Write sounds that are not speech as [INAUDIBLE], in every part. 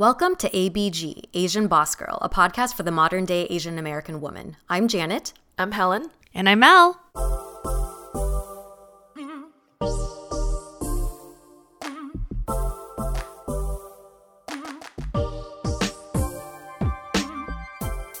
Welcome to ABG, Asian Boss Girl, a podcast for the modern day Asian American woman. I'm Janet. I'm Helen. And I'm Mel.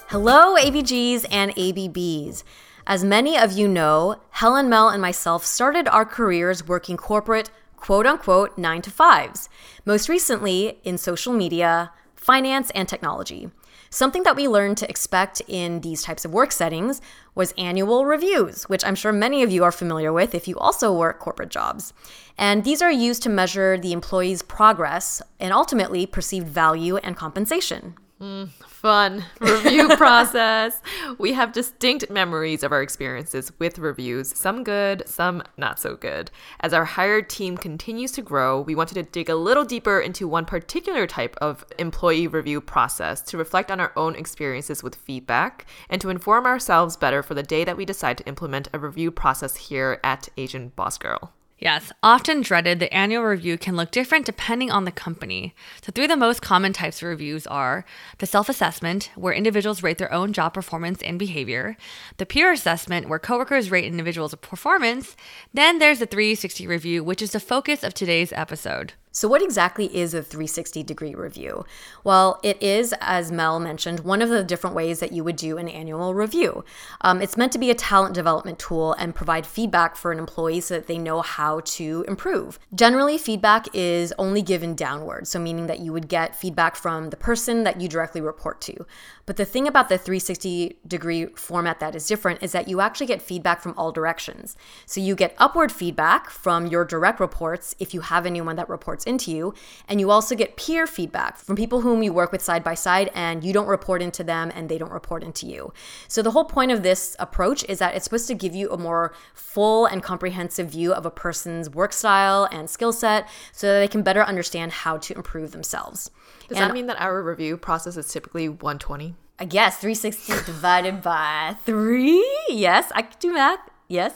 Hello, ABGs and ABBs. As many of you know, Helen, Mel, and myself started our careers working corporate, quote unquote, nine to fives, most recently in social media, finance, and technology. Something that we learned to expect in these types of work settings was annual reviews, which I'm sure many of you are familiar with if you also work corporate jobs. And these are used to measure the employee's progress and ultimately perceived value and compensation. Mm, fun [LAUGHS] review process. We have distinct memories of our experiences with reviews, some good, some not so good. As our hired team continues to grow, we wanted to dig a little deeper into one particular type of employee review process to reflect on our own experiences with feedback and to inform ourselves better for the day that we decide to implement a review process here at Asian Boss Girl. Yes, often dreaded, the annual review can look different depending on the company. So, three of the most common types of reviews are the self assessment, where individuals rate their own job performance and behavior, the peer assessment, where coworkers rate individuals' performance, then there's the 360 review, which is the focus of today's episode. So, what exactly is a 360 degree review? Well, it is, as Mel mentioned, one of the different ways that you would do an annual review. Um, it's meant to be a talent development tool and provide feedback for an employee so that they know how to improve. Generally, feedback is only given downward, so meaning that you would get feedback from the person that you directly report to. But the thing about the 360 degree format that is different is that you actually get feedback from all directions. So you get upward feedback from your direct reports if you have anyone that reports into you, and you also get peer feedback from people whom you work with side by side and you don't report into them and they don't report into you. So the whole point of this approach is that it's supposed to give you a more full and comprehensive view of a person's work style and skill set so that they can better understand how to improve themselves. Does and that mean that our review process is typically 120? I guess 360 [LAUGHS] divided by three. Yes, I can do math. Yes.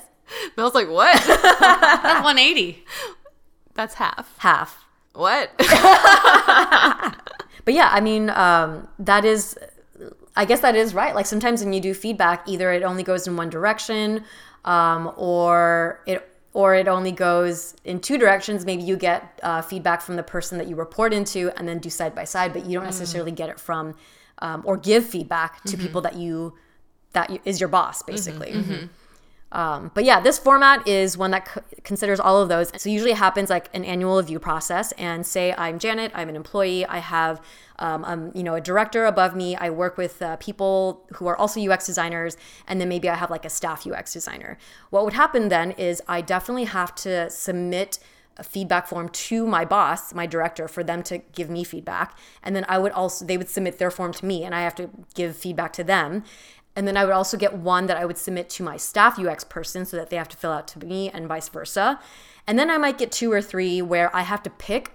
Mel's like, what? [LAUGHS] That's 180. That's half. Half. What? [LAUGHS] but yeah, I mean, um, that is, I guess that is right. Like sometimes when you do feedback, either it only goes in one direction, um, or it or it only goes in two directions. Maybe you get uh, feedback from the person that you report into and then do side by side, but you don't mm. necessarily get it from um, or give feedback to mm-hmm. people that you that you, is your boss basically. Mm-hmm, mm-hmm. Um, but yeah, this format is one that c- considers all of those. So usually it happens like an annual review process. And say I'm Janet, I'm an employee, I have um, um, you know a director above me. I work with uh, people who are also UX designers, and then maybe I have like a staff UX designer. What would happen then is I definitely have to submit a feedback form to my boss, my director, for them to give me feedback. And then I would also, they would submit their form to me, and I have to give feedback to them. And then I would also get one that I would submit to my staff UX person so that they have to fill out to me and vice versa. And then I might get two or three where I have to pick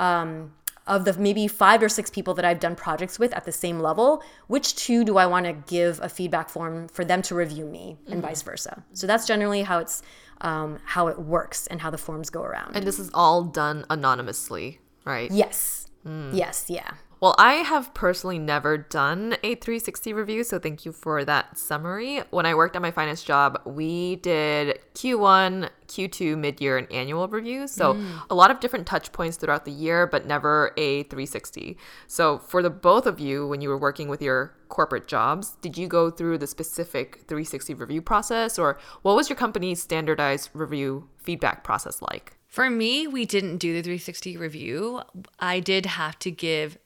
um, of the maybe five or six people that I've done projects with at the same level, which two do I want to give a feedback form for them to review me and vice versa. So that's generally how it's um, how it works and how the forms go around. And this is all done anonymously, right? yes. Yes, yeah. Well, I have personally never done a 360 review, so thank you for that summary. When I worked at my finance job, we did Q1, Q2, mid year, and annual reviews. So mm. a lot of different touch points throughout the year, but never a 360. So for the both of you, when you were working with your corporate jobs, did you go through the specific 360 review process, or what was your company's standardized review feedback process like? For me, we didn't do the 360 review. I did have to give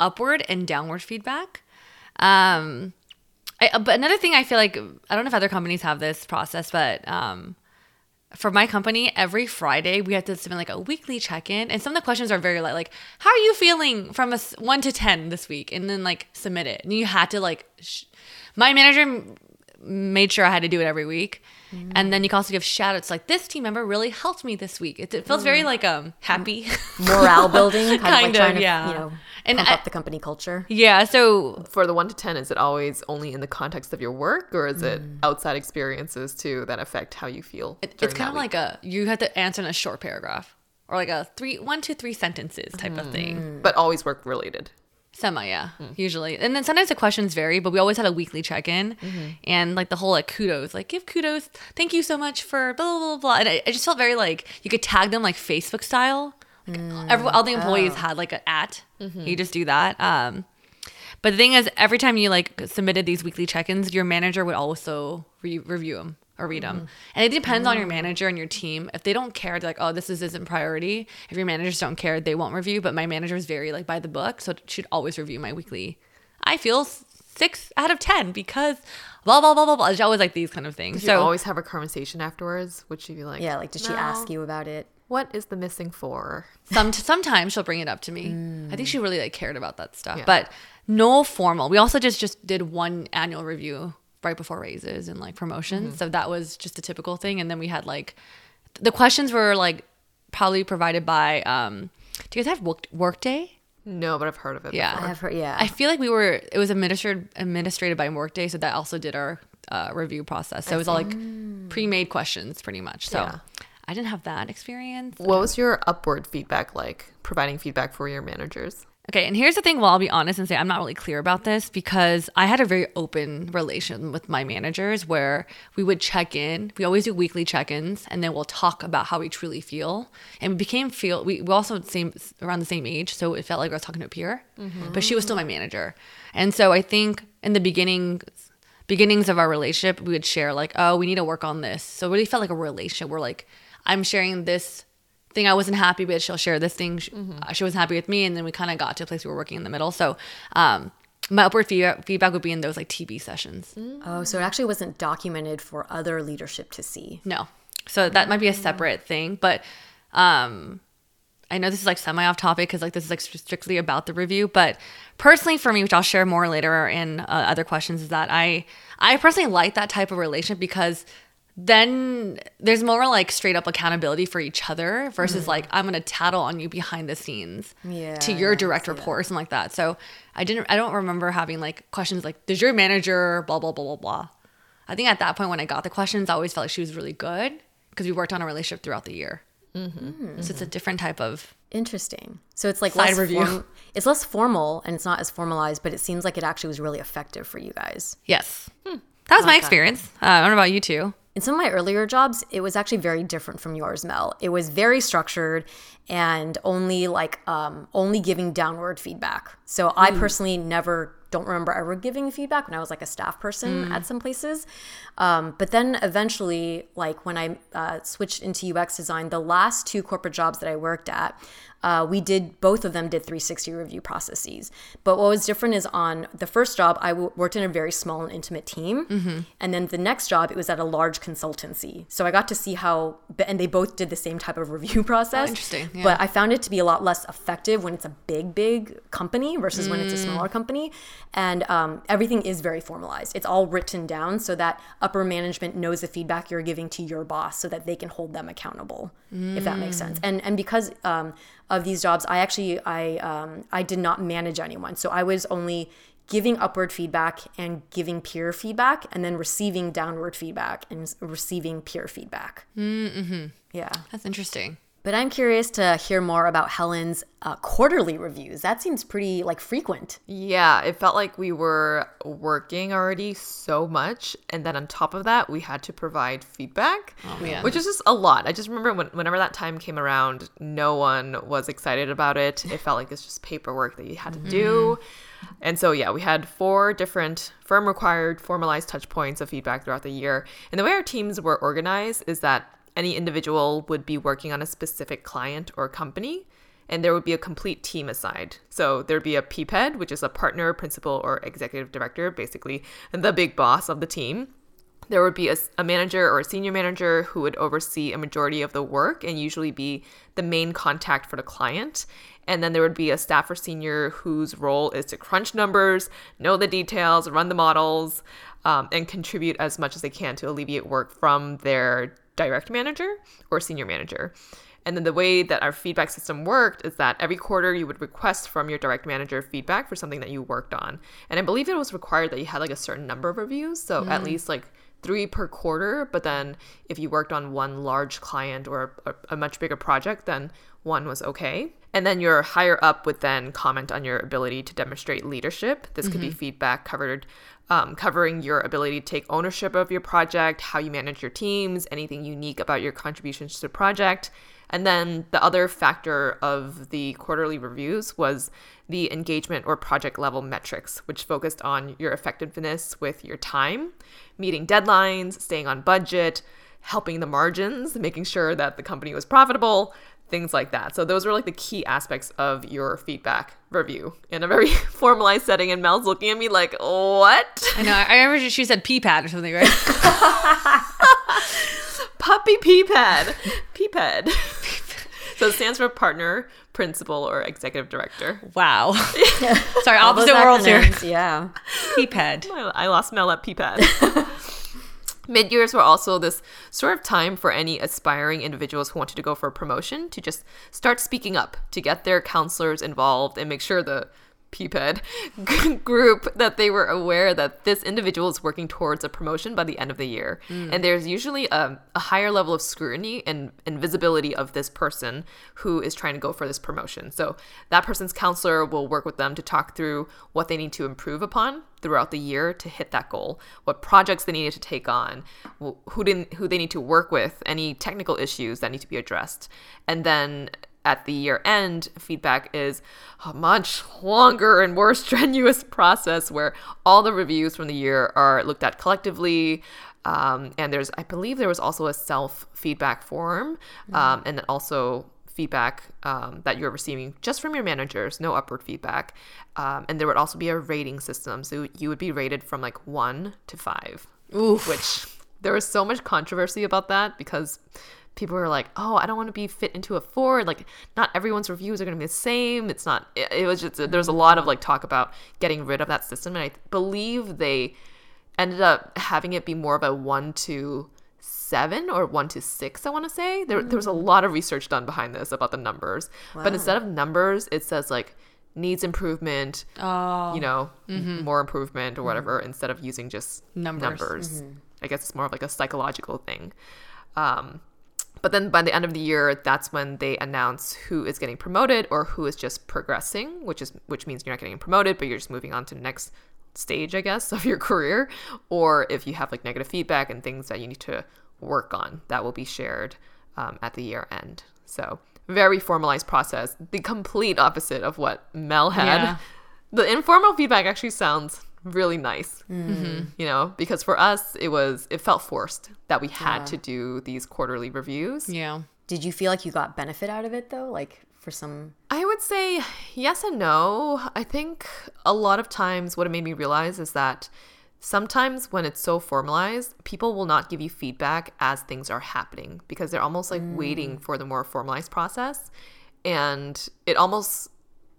upward and downward feedback. Um, I, but another thing I feel like I don't know if other companies have this process, but um, for my company, every Friday we have to submit like a weekly check-in, and some of the questions are very light, like "How are you feeling from a one to ten this week?" and then like submit it. And you had to like, sh- my manager made sure I had to do it every week, and then you can also give shout outs like this team member really helped me this week. It, it feels very like um happy. Morale building, [LAUGHS] kind, of like of, trying to, yeah. you know, And pump I- up the company culture. yeah, so For the one to 10, is it always only in the context of your work, or is it outside experiences too that affect how you feel? It, it's kind of week? like a you have to answer in a short paragraph or like a three one to three sentences type of thing. but always work related. Semi, yeah, hmm. usually. And then sometimes the questions vary, but we always had a weekly check in mm-hmm. and like the whole like kudos, like give kudos, thank you so much for blah blah blah. blah. And I, I just felt very like you could tag them like Facebook style. Like mm, every, all the employees oh. had like an at. Mm-hmm. You just do that. Um, but the thing is, every time you like submitted these weekly check-ins, your manager would also re- review them or read them. Mm-hmm. And it depends on your mm-hmm. manager and your team. If they don't care, they're like, "Oh, this is, isn't priority." If your managers don't care, they won't review. But my manager is very like by the book, so it should always review my weekly. I feel six out of ten because blah blah blah blah blah. It's always like these kind of things. Did so you always have a conversation afterwards? Would she be like, Yeah, like did she ask you about it? What is the missing for? Some sometimes she'll bring it up to me. I think mm. she really like cared about that stuff. Yeah. But no formal. We also just just did one annual review right before raises and like promotions. So that was just a typical thing. And then we had like the questions were like probably provided by um do you guys have work workday? No, but I've heard of it. Yeah. I have heard, yeah. I feel like we were it was administered administrated by Workday, so that also did our uh, review process. So it was all like pre-made questions pretty much. So Yeah. I didn't have that experience. What was your upward feedback like? Providing feedback for your managers. Okay, and here's the thing. Well, I'll be honest and say I'm not really clear about this because I had a very open relation with my managers where we would check in. We always do weekly check-ins, and then we'll talk about how we truly feel. And we became feel we we also same around the same age, so it felt like I was talking to a peer. Mm-hmm. But she was still my manager, and so I think in the beginning beginnings of our relationship, we would share like, oh, we need to work on this. So it really felt like a relationship. We're like, I'm sharing this thing I wasn't happy with. She'll share this thing she, uh, she wasn't happy with me, and then we kind of got to a place we were working in the middle. So um, my upward feedback, feedback would be in those like TB sessions. oh, so it actually wasn't documented for other leadership to see. No, so that might be a separate thing, but um, I know this is like semi off topic because like this is like strictly about the review. But personally, for me, which I'll share more later in uh, other questions, is that I I personally like that type of relationship because then there's more like straight up accountability for each other versus like I'm gonna tattle on you behind the scenes Yeah, to your direct see that. report or something like that. So I didn't I don't remember having like questions like does your manager blah blah blah blah blah. I think at that point when I got the questions, I always felt like she was really good because we worked on a relationship throughout the year. Mm-hmm. So it's a different type of Interesting. So it's like Side less review. form- it's less formal and it's not as formalized, but it seems like it actually was really effective for you guys. yes. That was my experience. Uh, I don't know about you two. In some of my earlier jobs, it was actually very different from yours, Mel. It was very structured and only like um, only giving downward feedback. So I personally never don't remember ever giving feedback when I was like a staff person at some places. Um, but then eventually, like when I uh, switched into UX design, the last two corporate jobs that I worked at, uh, we did both of them did 360 review processes. But what was different is on the first job, I w- worked in a very small and intimate team, and then the next job it was at a large consultancy. So I got to see how, and they both did the same type of [LAUGHS] review process. interesting, yeah. But I found it to be a lot less effective when it's a big, big company versus when it's a smaller company. and um, everything is very formalized. It's all written down so that upper management knows the feedback you're giving to your boss, so that they can hold them accountable, if that makes sense. And and because um, of these jobs, I actually I um, I did not manage anyone, so I was only giving upward feedback and giving peer feedback and then receiving downward feedback and receiving peer feedback. Mm-hmm. Yeah. That's interesting. But I'm curious to hear more about Helen's uh, quarterly reviews. That seems pretty like frequent. Yeah, it felt like we were working already so much. And then on top of that, we had to provide feedback, yeah. which is just a lot. I just remember when, whenever that time came around, no one was excited about it. It felt like it's just paperwork that you had to do. And so, yeah, we had four different firm required formalized touch points of feedback throughout the year. And the way our teams were organized is that any individual would be working on a specific client or company and there would be a complete team assigned. So there'd be a PPED, which is a partner, principal, or executive director, basically the big boss of the team. There would be a, a manager or a senior manager who would oversee a majority of the work and usually be the main contact for the client. And then there would be a staff or senior whose role is to crunch numbers, know the details, run the models, um, and contribute as much as they can to alleviate work from their direct manager or senior manager. And then the way that our feedback system worked is that every quarter you would request from your direct manager feedback for something that you worked on. And I believe it was required that you had like a certain number of reviews, so at mm. least like three per quarter. But then if you worked on one large client or a, a much bigger project, then one was okay. And then your higher up would then comment on your ability to demonstrate leadership. This could be mm-hmm. feedback covered, um, covering your ability to take ownership of your project, how you manage your teams, anything unique about your contributions to the project. And then the other factor of the quarterly reviews was the engagement or project level metrics, which focused on your effectiveness with your time, meeting deadlines, staying on budget, helping the margins, making sure that the company was profitable, things like that. So those were like the key aspects of your feedback review in a very [LAUGHS] formalized setting. And Mel's looking at me like, what? I know. I remember she said pee pad or something, right? [LAUGHS] Puppy P-pad. P-pad. [LAUGHS] so it stands for partner, principal, or executive director. wow. Sorry, opposite worlds here. Yeah. Pee pad. I I lost Mel at P-pad. Mid years were also this sort of time for any aspiring individuals who wanted to go for a promotion to just start speaking up, to get their counselors involved and make sure the PPED [LAUGHS] group that they were aware that this individual is working towards a promotion by the end of the year. Hmm. And there's usually a, a higher level of scrutiny and, and visibility of this person who is trying to go for this promotion. So that person's counselor will work with them to talk through what they need to improve upon throughout the year to hit that goal, what projects they needed to take on, who didn't who they need to work with, any technical issues that need to be addressed. And then at the year end, feedback is a much longer and more [LAUGHS] strenuous process where all the reviews from the year are looked at collectively. Um, and there's, I believe, there was also a self feedback form, um, and then also feedback um, that you're receiving just from your managers, no upward feedback. Um, and there would also be a rating system. So you would be rated from like one to five, Oof. which there was so much controversy about that because people were like, oh, I don't want to be fit into a four. Like, not everyone's reviews are going to be the same. It's not, it, it was just, there was a lot of like talk about getting rid of that system. And I believe they ended up having it be more of a one to seven or one to six, I want to say. There, there was a mm. lot of research done behind this about the numbers. But instead of numbers, it says like needs improvement, Oh. you know, m- mm-hmm. more improvement or whatever, mm-hmm. instead of using just Numbers. numbers. Mm-hmm. I guess it's more of like a psychological thing. Um, but then by the end of the year, that's when they announce who is getting promoted or who is just progressing, which is which means you're not getting promoted, but you're just moving on to the next stage, I guess, [LAUGHS] of your career. Or if you have like negative feedback and things that you need to work on, that will be shared um, at the year end. So very formalized process, the complete opposite of what Mel had. Yeah. The informal feedback actually sounds really nice mm-hmm. you know because for us it was it felt forced that we had to do these quarterly reviews. Yeah. Did you feel like you got benefit out of it though? Like for some i would say yes and no. I think a lot of times what it made me realize is that sometimes when it's so formalized people will not give you feedback as things are happening because they're almost like waiting mm. for the more formalized process. And it almost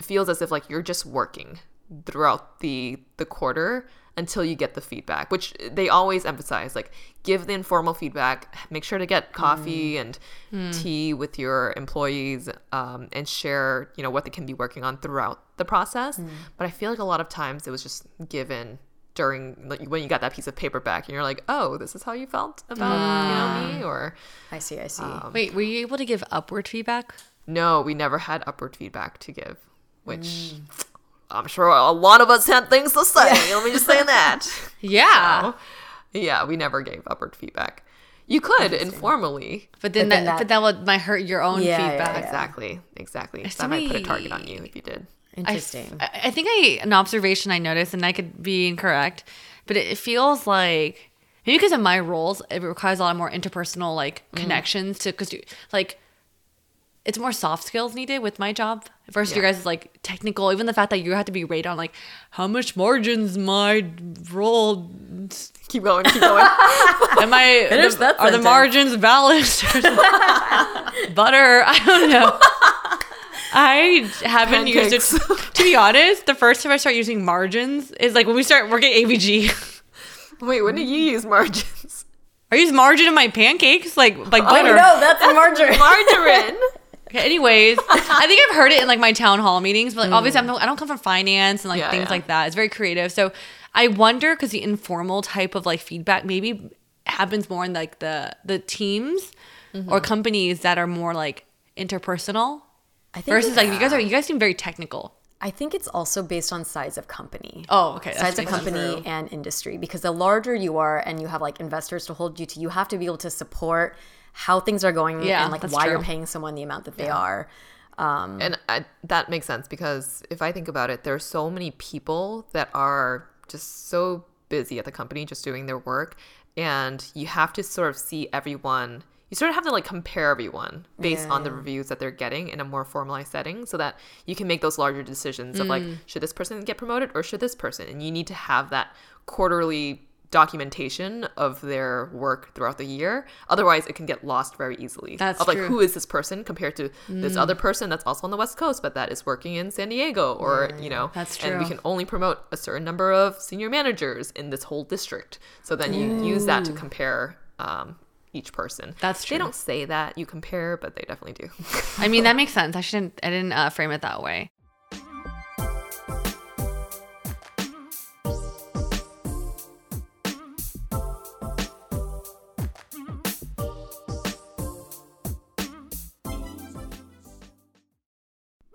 feels as if like you're just working throughout the the quarter until you get the feedback which they always emphasize like give the informal feedback make sure to get coffee Mm. and tea with your employees um, and share you know what they can be working on throughout the process Mm. but i feel like a lot of times it was just given during like, when you got that piece of paper back and you're like oh this is how you felt about you know me or I see. I see. Um, Wait, were you able to give upward feedback? no we never had upward feedback to give which Mm. I'm sure a lot of us had things to say let me just say that [LAUGHS] Yeah. yeah we never gave upward feedback you could informally But then, But then that, that- but that would might hurt your own Yeah, yeah, feedback. yeah. exactly exactly so that might put a target on you if you did Interesting. I I think I an observation I noticed, and I could be incorrect, but it, it feels like maybe because of my roles, it requires a lot more interpersonal like Mm. connections to because like it's more soft skills needed with my job versus your Yeah. guys' like technical. Even the fact that you have to be rated on like how much margins my role keep going keep going [LAUGHS] am I Finish the- that are the margins balanced? [LAUGHS] Butter, I don't know. I haven't used it. [LAUGHS] To be honest, the first time I start using margins is like when we start working at ABG. wait when did you use margins I use margin in my pancakes, like like oh butter. no, that's margarine. margarine Okay, anyways, [LAUGHS] I think I've heard it in like my town hall meetings, but like, obviously I'm no, I don't come from finance and like Yeah, things yeah. like that. It's very creative. So I wonder because the informal type of like feedback maybe happens more in like the the teams Mm-hmm. or companies that are more like interpersonal I think versus like you guys are you guys seem very technical. I think it's also based on size of company. Oh, okay. that's size of company and industry because the larger you are and you have like investors to hold you to you have to be able to support how things are going Yeah, and like why you're paying someone the amount that they are Um, And I, that makes sense because if I think about it, there are so many people that are just so busy at the company just doing their work. And you have to sort of see everyone, you sort of have to like compare everyone based on the reviews that they're getting in a more formalized setting so that you can make those larger decisions of like, should this person get promoted or should this person? And you need to have that quarterly documentation of their work throughout the year. Otherwise, it can get lost very easily. That's of like true. who is this person compared to this other person that's also on the West Coast, but that is working in San Diego, or you know, That's true. And we can only promote a certain number of senior managers in this whole district. So then you use that to compare um, each person. That's true. They don't say that you compare, but they definitely do. I mean [LAUGHS] that makes sense. I shouldn't I didn't uh, frame it that way.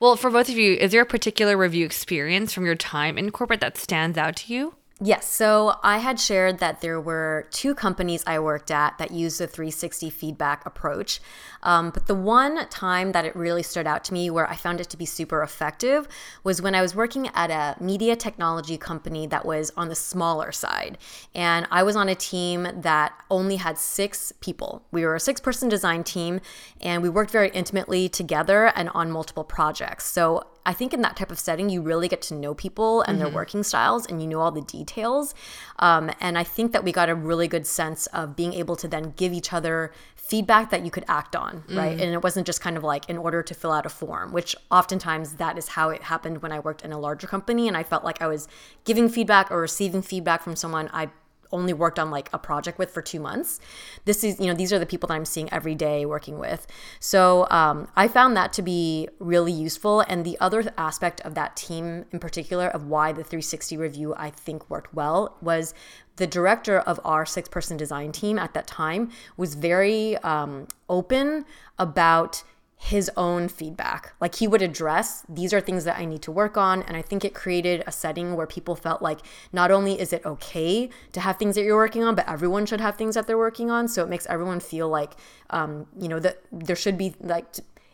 Well, for both of you, is there a particular review experience from your time in corporate that stands out to you? Yes. So I had shared that there were two companies I worked at that used the 360 feedback approach. Um, but the one time that it really stood out to me where I found it to be super effective was when I was working at a media technology company that was on the smaller side. And I was on a team that only had six people. We were a six person design team and we worked very intimately together and on multiple projects. So I think in that type of setting, you really get to know people and their working styles and you know all the details. Um, and I think that we got a really good sense of being able to then give each other feedback that you could act on, right? And it wasn't just kind of like in order to fill out a form, which oftentimes that is how it happened when I worked in a larger company and I felt like I was giving feedback or receiving feedback from someone. I only worked on like a project with for two months. This is, you know, these are the people that I'm seeing every day working with. So um, I found that to be really useful. And the other aspect of that team in particular of why the 360 review I think worked well was the director of our six person design team at that time was very um, open about his own feedback. Like he would address, these are things that I need to work on. And I think it created a setting where people felt like not only is it okay to have things that you're working on, but everyone should have things that they're working on. So it makes everyone feel like, um, you know, that there should be like,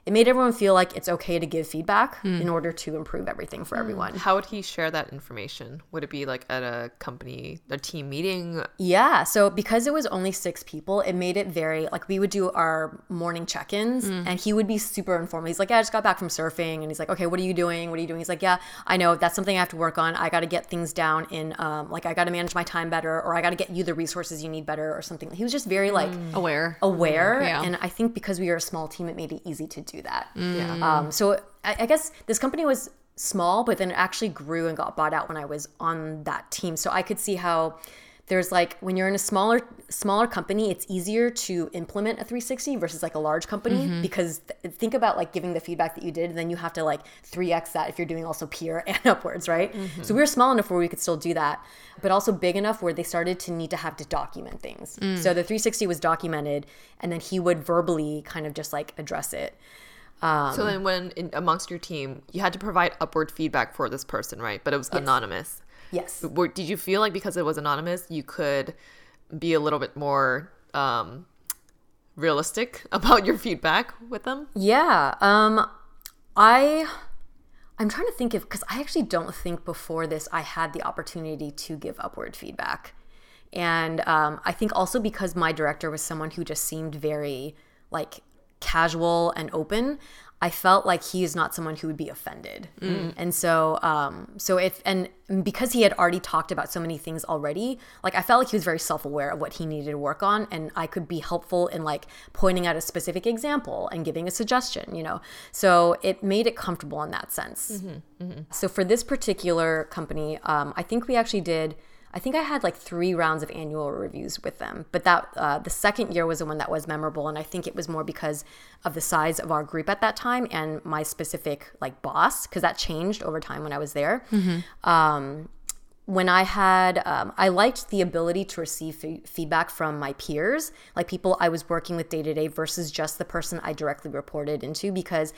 it made everyone feel like it's okay to give feedback Hmm. in order to improve everything for everyone. How would he share that information? Would it be like at a company, a team meeting? Yeah. So because it was only six people, it made it very like we would do our morning check ins and he would be super informal. He's like, yeah, I just got back from surfing. And he's like, okay, what are you doing? What are you doing? He's like, yeah, I know that's something I have to work on. I got to get things down in, um, like, I got to manage my time better or I got to get you the resources you need better or something. He was just very like Aware. aware. Yeah. And I think because we were a small team, it made it easy to do that. Yeah. Um, so I, I guess this company was small, but then it actually grew and got bought out when I was on that team. So I could see how there's like when you're in a smaller smaller company, it's easier to implement a 360 versus like a large company mm-hmm. because th- think about like giving the feedback that you did, and then you have to like 3x that if you're doing also peer [LAUGHS] and upwards, right? Mm-hmm. So we were small enough where we could still do that, but also big enough where they started to need to have to document things. Mm. So the 360 was documented, and then he would verbally kind of just like address it. So then, when in, amongst your team, you had to provide upward feedback for this person, right? But it was anonymous. Yes. Were, did you feel like because it was anonymous, you could be a little bit more um, realistic [LAUGHS] about your feedback with them? Yeah. Um I I'm trying to think if cuz I actually don't think before this I had the opportunity to give upward feedback. And um I think also because my director was someone who just seemed very like casual and open, I felt like he is not someone who would be offended. And so um so if and because he had already talked about so many things already, like I felt like he was very self-aware of what he needed to work on and I could be helpful in like pointing out a specific example and giving a suggestion, you know. So it made it comfortable in that sense. So for this particular company, um, I think we actually did. I think I had like three rounds of annual reviews with them, but that uh, the second year was the one that was memorable, and I think it was more because of the size of our group at that time and my specific like boss, because that changed over time when I was there. Um, when I had, um, I liked the ability to receive fe- feedback from my peers, like people I was working with day to day versus just the person I directly reported into, because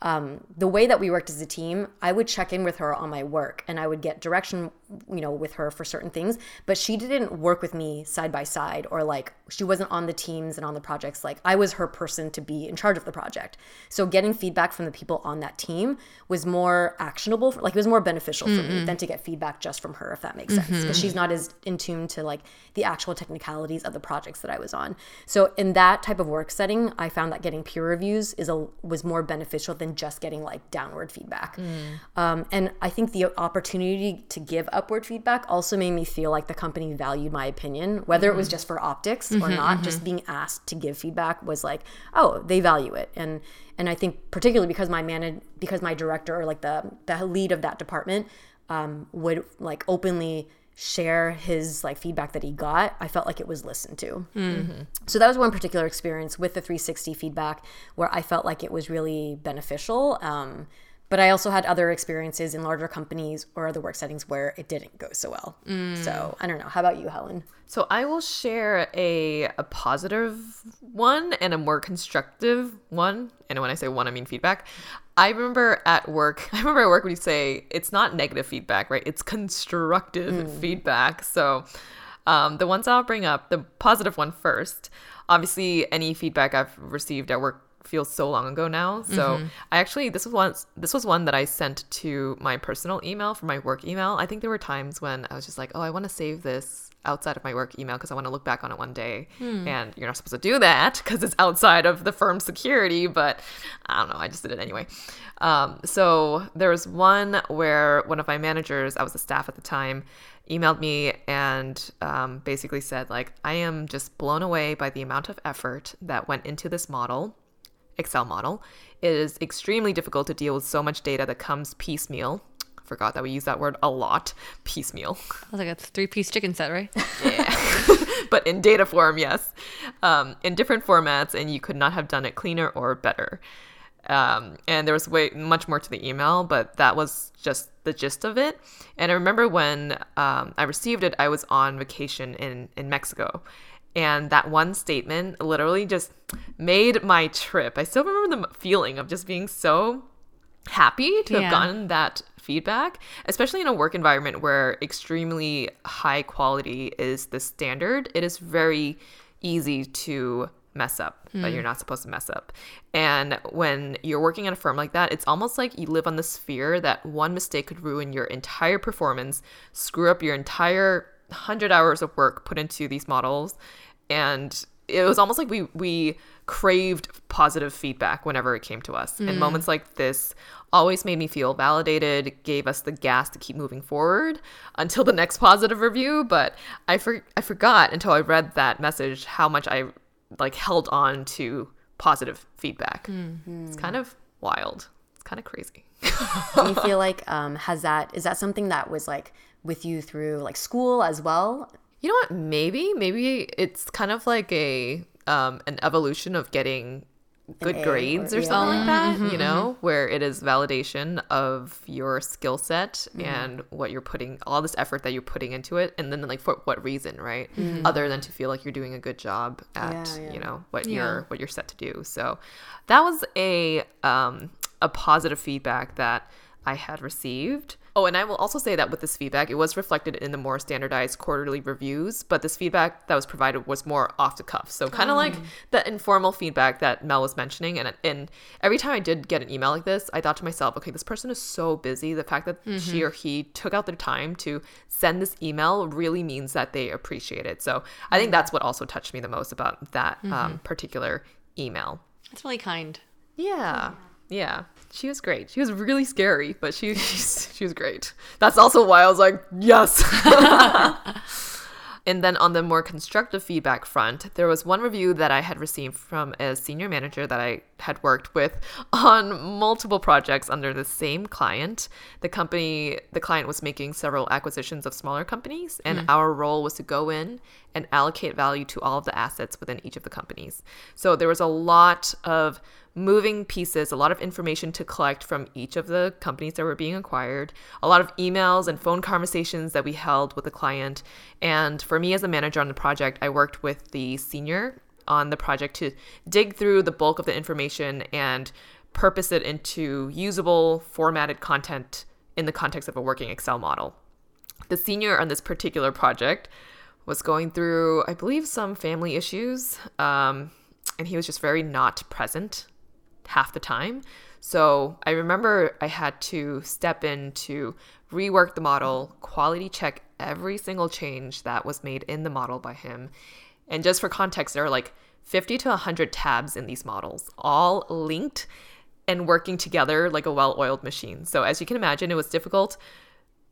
um, the way that we worked as a team, I would check in with her on my work and I would get direction, you know, with her for certain things, but she didn't work with me side by side or like she wasn't on the teams and on the projects. Like I was her person to be in charge of the project. So getting feedback from the people on that team was more actionable, like it was more beneficial for me mm-hmm. than to get feedback just from her, if that makes sense, because mm-hmm. she's not as in tune to like the actual technicalities of the projects that I was on. So in that type of work setting, I found that getting peer reviews is a was more beneficial than just getting like downward feedback. Mm. Um, and I think the opportunity to give upward feedback also made me feel like the company valued my opinion, whether it was just for optics or not. Just being asked to give feedback was like, oh, they value it. And and I think particularly because my man because my director or like the the lead of that department um, would like openly share his like feedback that he got i felt like it was listened to so that was one particular experience with the 360 feedback where i felt like it was really beneficial um, but i also had other experiences in larger companies or other work settings where it didn't go so well so i don't know how about you helen So I will share a a positive one and a more constructive one. And when I say one, I mean feedback. I remember at work, [LAUGHS] I remember at work when you say it's not negative feedback, right? It's constructive feedback. So um, the ones I'll bring up, the positive one first. Obviously, any feedback I've received at work feels so long ago now. So I actually this was one this was one that I sent to my personal email from my work email. I think there were times when I was just like, oh, I want to save this outside of my work email because I want to look back on it one day. And you're not supposed to do that because it's outside of the firm's security. But I don't know. I just did it anyway. Um, so there was one where one of my managers, I was a staff at the time, emailed me and um, basically said like, I am just blown away by the amount of effort that went into this model. Excel model. It is extremely difficult to deal with so much data that comes piecemeal. Forgot that we use that word a lot. Piecemeal. I was like a three piece chicken set, right? [LAUGHS] Yeah. [LAUGHS] but in data form, yes, um, in different formats, and you could not have done it cleaner or better. Um, and there was way much more to the email, but that was just the gist of it. And I remember when um, I received it, I was on vacation in in Mexico, and that one statement literally just made my trip. I still remember the feeling of just being so happy to Yeah. have gotten that feedback, especially in a work environment where extremely high quality is the standard. It is very easy to mess up that hmm. you're not supposed to mess up. And when you're working at a firm like that, it's almost like you live on this fear that one mistake could ruin your entire performance, screw up your entire 100 hours of work put into these models and it was almost like we we craved positive feedback whenever it came to us. And moments like this always made me feel validated gave us the gas to keep moving forward until the next positive review. But i for, i forgot until i read that message how much i like held on to positive feedback. It's kind of wild. It's kind of crazy. [LAUGHS] You feel like um, has that is that something that was like with you through like school as well? You know what? Maybe, maybe it's kind of like a um, an evolution of getting good A grades or- or, yeah. something like that. You know, where it is validation of your skill set Mm-hmm. and what you're putting, all this effort that you're putting into it, and then like for what reason, right? Other than to feel like you're doing a good job at Mm-hmm. Yeah, yeah. you know what Yeah. you're what you're set to do. So that was a um, a positive feedback that I had received. Oh, and I will also say that with this feedback, it was reflected in the more standardized quarterly reviews, but this feedback that was provided was more off the cuff. So kind of like the informal feedback that Mel was mentioning. And and every time I did get an email like this, I thought to myself, okay, this person is so busy. The fact that she or he took out their time to send this email really means that they appreciate it. So I think that's what also touched me the most about that um, particular email. That's really kind. Yeah. Yeah. She was great. She was really scary, but she [LAUGHS] she was great. That's also why I was like, yes. [LAUGHS] and then on the more constructive feedback front, there was one review that I had received from a senior manager that I had worked with on multiple projects under the same client. The company, the client was making several acquisitions of smaller companies, and hmm. our role was to go in and allocate value to all of the assets within each of the companies. So there was a lot of moving pieces, a lot of information to collect from each of the companies that were being acquired, a lot of emails and phone conversations that we held with the client. And for me as a manager on the project, I worked with the senior on the project to dig through the bulk of the information and purpose it into usable, formatted content in the context of a working Excel model. The senior on this particular project was going through, I believe, some family issues, um, and he was just very not present half the time. So I remember I had to step in to rework the model, quality check every single change that was made in the model by him. And just for context, there are like 50 to 100 tabs in these models, all linked and working together like a well oiled machine. So as you can imagine, it was difficult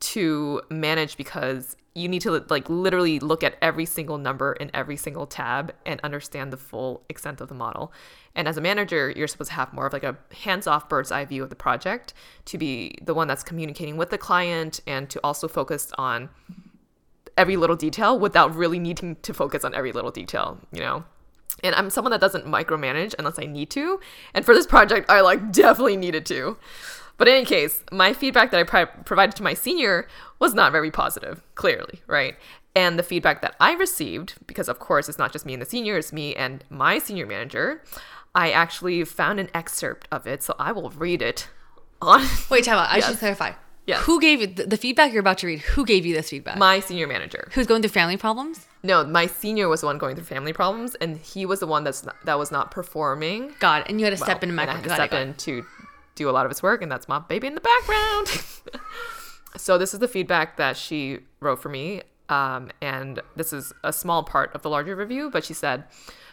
to manage because you need to like literally look at every single number in every single tab and understand the full extent of the model. And as a manager, you're supposed to have more of like a hands-off bird's eye view of the project to be the one that's communicating with the client and to also focus on every little detail without really needing to focus on every little detail, you know? And I'm someone that doesn't micromanage unless I need to. And for this project, I like definitely needed to. But in any case, my feedback that I pri- provided to my senior was not very positive, clearly, right? And the feedback that I received, because of course it's not just me and the senior, it's me and my senior manager, I actually found an excerpt of it, so I will read it on [LAUGHS] Wait, time out. I Yes. should clarify. Yes. Who gave you the, the feedback you're about to read? Who gave you this feedback? my senior manager. Who's going through family problems? No, my senior was the one going through family problems, and he was the one that's not, that was not performing. God, and you had to step in and I had to step in to do a lot of his work, and that's my baby in the background. [LAUGHS] so this is the feedback that she wrote for me, um, and this is a small part of the larger review. But she said,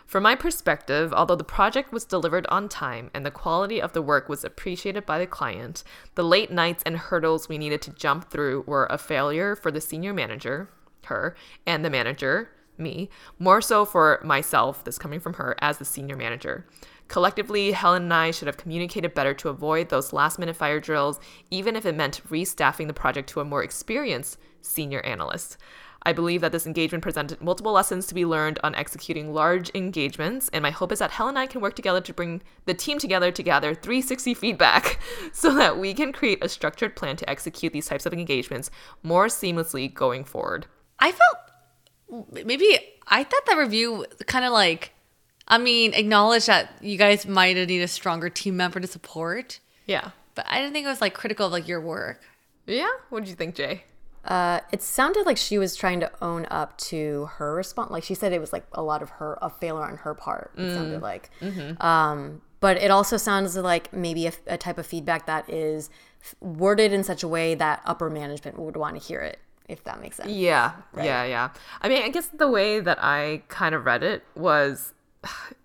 "From my perspective, although the project was delivered on time and the quality of the work was appreciated by the client, the late nights and hurdles we needed to jump through were a failure for the senior manager, her, and the manager." Me, more so for myself, this coming from her as the senior manager. Collectively, Helen and I should have communicated better to avoid those last minute fire drills, even if it meant restaffing the project to a more experienced senior analyst. I believe that this engagement presented multiple lessons to be learned on executing large engagements, and my hope is that Helen and I can work together to bring the team together to gather 360 feedback [LAUGHS] so that we can create a structured plan to execute these types of engagements more seamlessly going forward. I felt maybe I thought that review kind of like, I mean, acknowledge that you guys might have needed a stronger team member to support, Yeah. but I didn't think it was like critical of like your work. Yeah? What did you think, Jay? Uh, it sounded like she was trying to own up to her response. Like she said, it was like a lot of her a failure on her part. It sounded like, um, but it also sounds like maybe a, a type of feedback that is f- worded in such a way that upper management would want to hear it. If that makes sense. Yeah, yeah, yeah. I mean, I guess the way that I kind of read it was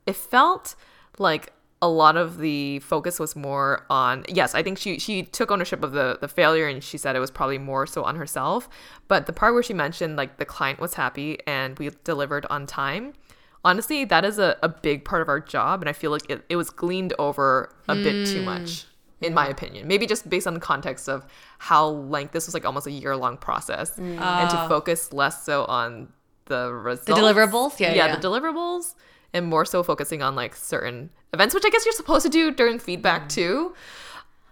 it felt like a lot of the focus was more on yes, I think she she took ownership of the the failure and she said it was probably more so on herself, but the part where she mentioned like the client was happy and we delivered on time. Honestly, that is a, a big part of our job and I feel like it, it was gleaned over a bit too hmm. much in my opinion. Maybe just based on the context of how length this was like almost a year long process, hmm. and to ah. focus less so on the results, deliverables? Yeah, yeah. the deliverables, and more so focusing on like certain events, which I guess you're supposed to do during feedback too.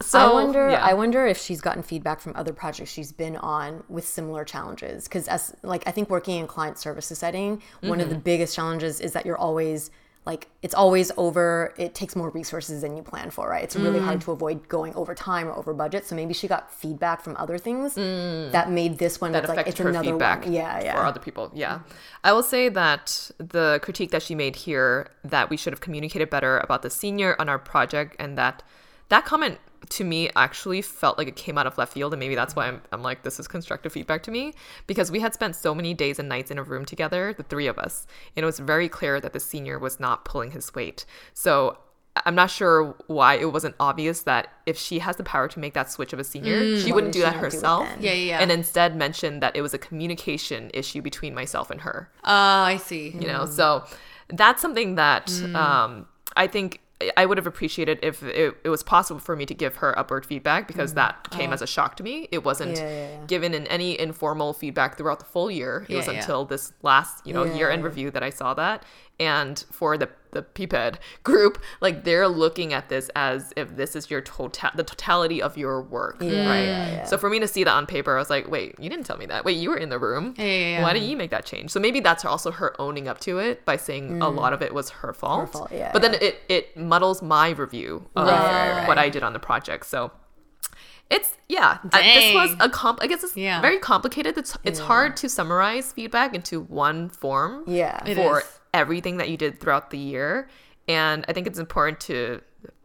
So I wonder. yeah. I wonder if she's gotten feedback from other projects she's been on with similar challenges. Because as like I think working in client services setting, one of the Mm-hmm. biggest challenges is that you're always like it's always over. It takes more resources than you plan for. Right? It's really Mm. hard to avoid going over time or over budget. So maybe she got feedback from other things that made this one. Mm. that it's like it's her another feedback one. Yeah, yeah. for other people. Yeah. I will say that the critique that she made here that we should have communicated better about the senior on our project and that that comment to me actually felt like it came out of left field and maybe that's why I'm, I'm like this is constructive feedback to me because we had spent so many days and nights in a room together the three of us and it was very clear that the senior was not pulling his weight so I'm not sure why it wasn't obvious that if she has the power to make that switch of a senior, she wouldn't do she that not do herself. Yeah, yeah, yeah. And instead mentioned that it was a communication issue between myself and her. Oh, I see. You know, so that's something that Mm. um, I think I would have appreciated if it, it was possible for me to give her upward feedback because that came as a shock to me. It wasn't Mm. Oh. Yeah, yeah, yeah. given in any informal feedback throughout the full year. It was until this last, you know, year end review that I saw that. And for the the PPED group, like they're looking at this as if this is your total the totality of your work, Yeah, right? yeah, yeah. So for me to see that on paper, I was like, wait, you didn't tell me that. Wait, you were in the room. Yeah, yeah, yeah. Why didn't you make that change? So maybe that's also her owning up to it by saying a lot of it was her fault. Mm. fault, yeah, but then it it muddles my review of Right, right, what I did on the project. So it's yeah. I, this was a comp. I guess it's Yeah. very complicated. It's it's hard to summarize feedback into one form. Yeah. For. Everything that you did throughout the year, and I think it's important to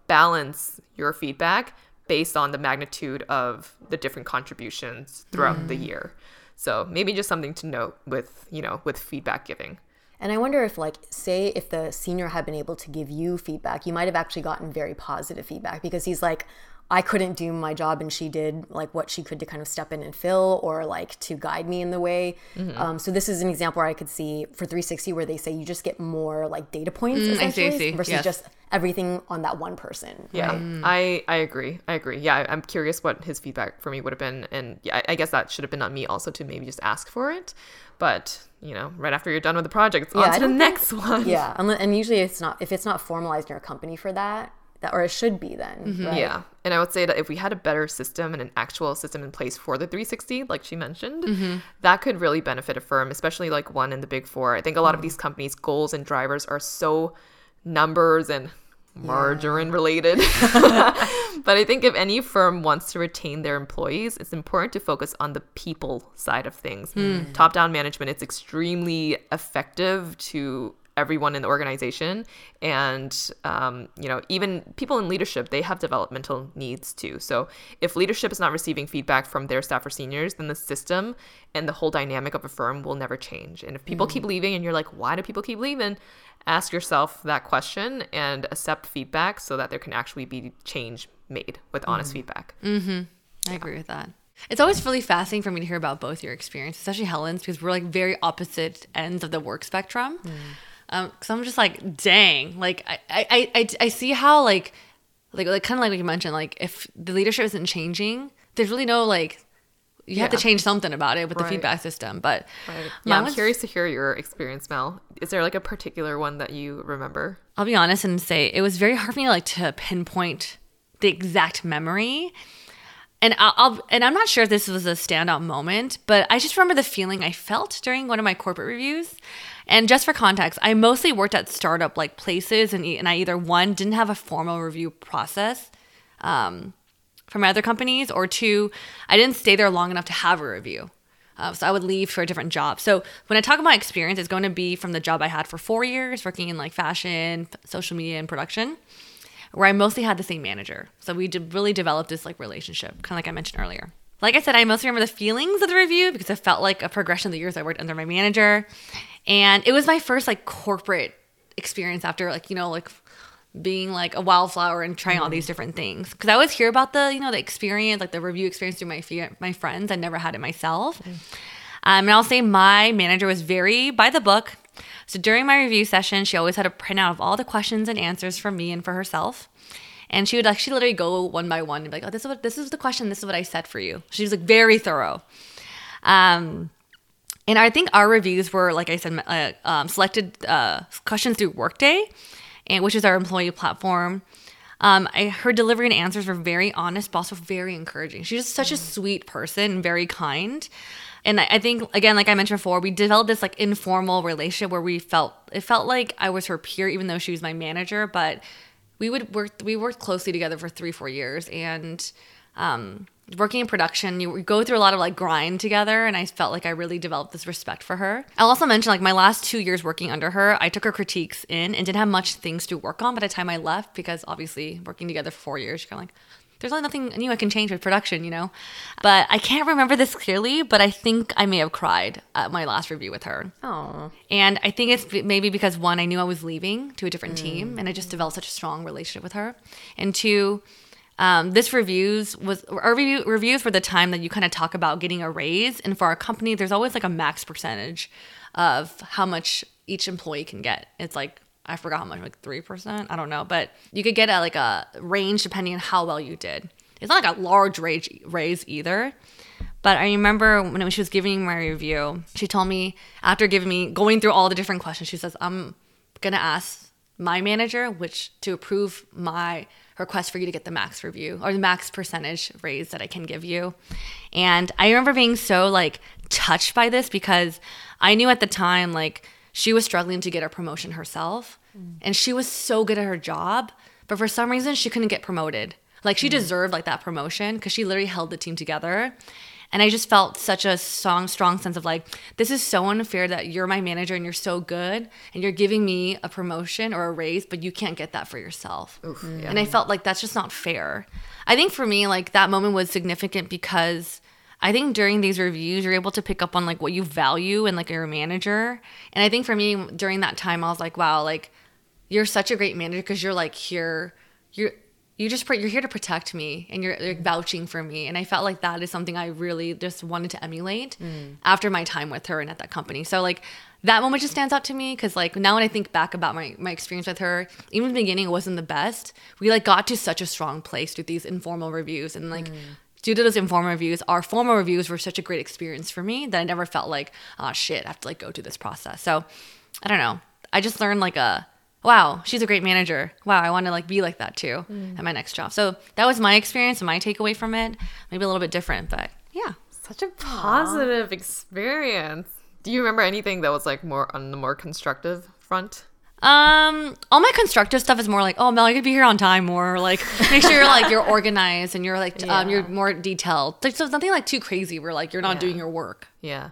balance your feedback based on the magnitude of the different contributions throughout Mm. the year. So maybe just something to note with you know with feedback giving. And I wonder if, like, say if the senior had been able to give you feedback, you might have actually gotten very positive feedback because he's like, I couldn't do my job and she did like what she could to kind of step in and fill or like to guide me in the way. Mm-hmm. Um, so this is an example where I could see for 360 where they say you just get more like data points Mm, I see, I essentially see. versus Yes. just everything on that one person. Yeah, right? I I agree. I agree. Yeah, I'm curious what his feedback for me would have been, and yeah, I, guess that should have been on me also to maybe just ask for it. But you know, right after you're done with the project, it's Yeah, on to the don't think- next [LAUGHS] one. Yeah, and usually it's not if it's not formalized in your company for that or it should be then. Mm-hmm. Yeah. And I would say that if we had a better system and an actual system in place for the 360, like she mentioned, Mm-hmm. that could really benefit a firm, especially like one in the big four. I think a lot of these companies' goals and drivers are so numbers and margarine related. [LAUGHS] [LAUGHS] but I think if any firm wants to retain their employees, it's important to focus on the people side of things. Top down management, it's extremely effective to everyone in the organization. And um, you know even people in leadership they have developmental needs too. So if leadership is not receiving feedback from their staff or seniors then the system and the whole dynamic of a firm will never change. And if people keep mm. leaving and you're like why do people keep leaving? ask yourself that question and accept feedback so that there can actually be change made with honest mm. feedback. Mm-hmm. I agree with that. It's always really fascinating for me to hear about both your experience, especially Helen's, because we're like very opposite ends of the work spectrum. Mm. Um, cause I'm just like, dang, like I, I, I- I, see how like, like, like kind of like what you mentioned, like if the leadership isn't changing, there's really no like, you have to change something about it with the feedback system. But Right. Yeah, I'm was- curious to hear your experience, Mel. Is there like a particular one that you remember? I'll be honest and say it was very hard for me like to pinpoint the exact memory. And I'll, I'll and I'm not sure if this was a standout moment, but I just remember the feeling I felt during one of my corporate reviews. And just for context, I mostly worked at startup like places, and and I either one didn't have a formal review process um, from my other companies, or two, I didn't stay there long enough to have a review. Uh, so I would leave for a different job. So when I talk about my experience, it's going to be from the job I had for four years, working in like fashion, social media, and production, where I mostly had the same manager. So we really developed this like relationship, kind of like I mentioned earlier. Like I said, I mostly remember the feelings of the review because it felt like a progression of the years I worked under my manager, and it was my first like corporate experience after like you know like being like a wildflower and trying all these different things because I always hear about the you know the experience like the review experience through my fe- my friends. I never had it myself. Um, and I'll say my manager was very by the book. So during my review session, she always had a printout of all the questions and answers for me and for herself. And she would actually literally go one by one and be like, "Oh, this is what this is the question. This is what I said for you." She was like very thorough. Um, and I think our reviews were, like I said, uh, um, selected uh, questions through Workday, and which is our employee platform. Um, I, her delivery and answers were very honest, but also very encouraging. She's just such a sweet person, very kind. And I, I think, again, like I mentioned before, we developed this like informal relationship where we felt it felt like I was her peer, even though she was my manager. But we would work, we worked closely together for three, four years, and um, working in production, you go through a lot of like grind together, and I felt like I really developed this respect for her. I'll also mention like my last two years working under her, I took her critiques in and didn't have much things to work on by the time I left because obviously working together for four years, you're kind of like, there's only nothing new I can change with production, you know? But I can't remember this clearly, but I think I may have cried at my last review with her. Oh, And I think it's maybe because one, I knew I was leaving to a different team, and I just developed such a strong relationship with her. And two, um, this reviews was our review, reviews were the time that you kind of talk about getting a raise, and for our company, there's always like a max percentage of how much each employee can get. It's like I forgot how much, like three percent. I don't know, but you could get a, like a range depending on how well you did. It's not like a large raise raise either. But I remember when she was giving my review, she told me after giving me going through all the different questions, she says, "I'm gonna ask my manager which to approve my request for you to get the max review or the max percentage raise that I can give you." And I remember being so like touched by this because I knew at the time like she was struggling to get a promotion herself, mm. and she was so good at her job, but for some reason she couldn't get promoted. Like she mm. deserved like that promotion because she literally held the team together. And I just felt such a strong, strong sense of like, this is so unfair that you're my manager and you're so good and you're giving me a promotion or a raise, but you can't get that for yourself. Mm. And I felt like that's just not fair. I think for me, like that moment was significant because I think during these reviews, you're able to pick up on like what you value and like your manager. And I think for me, during that time, I was like, wow, like you're such a great manager because you're like here, you're you just you're here to protect me and you're, you're vouching for me. And i felt like that is something i really just wanted to emulate mm. after my time with her and at that company. So like that moment just stands out to me because like now when i think back about my, my experience with her even in the beginning it wasn't the best. We like got to such a strong place through these informal reviews and like mm. due to those informal reviews our formal reviews were such a great experience for me that i never felt like oh shit i have to like go through this process. So i don't know. I just learned like a wow, she's a great manager. Wow, I want to like be like that too mm. at my next job. So that was my experience and my takeaway from it. Maybe a little bit different, but yeah. Such a positive experience. Do you remember anything that was like more on the more constructive front? Um, all my constructive stuff is more like, oh Mel, you could be here on time more. Like, make sure you're like you're [LAUGHS] organized and you're like um you're more detailed. Like, so nothing like too crazy where like you're not doing your work. Yeah.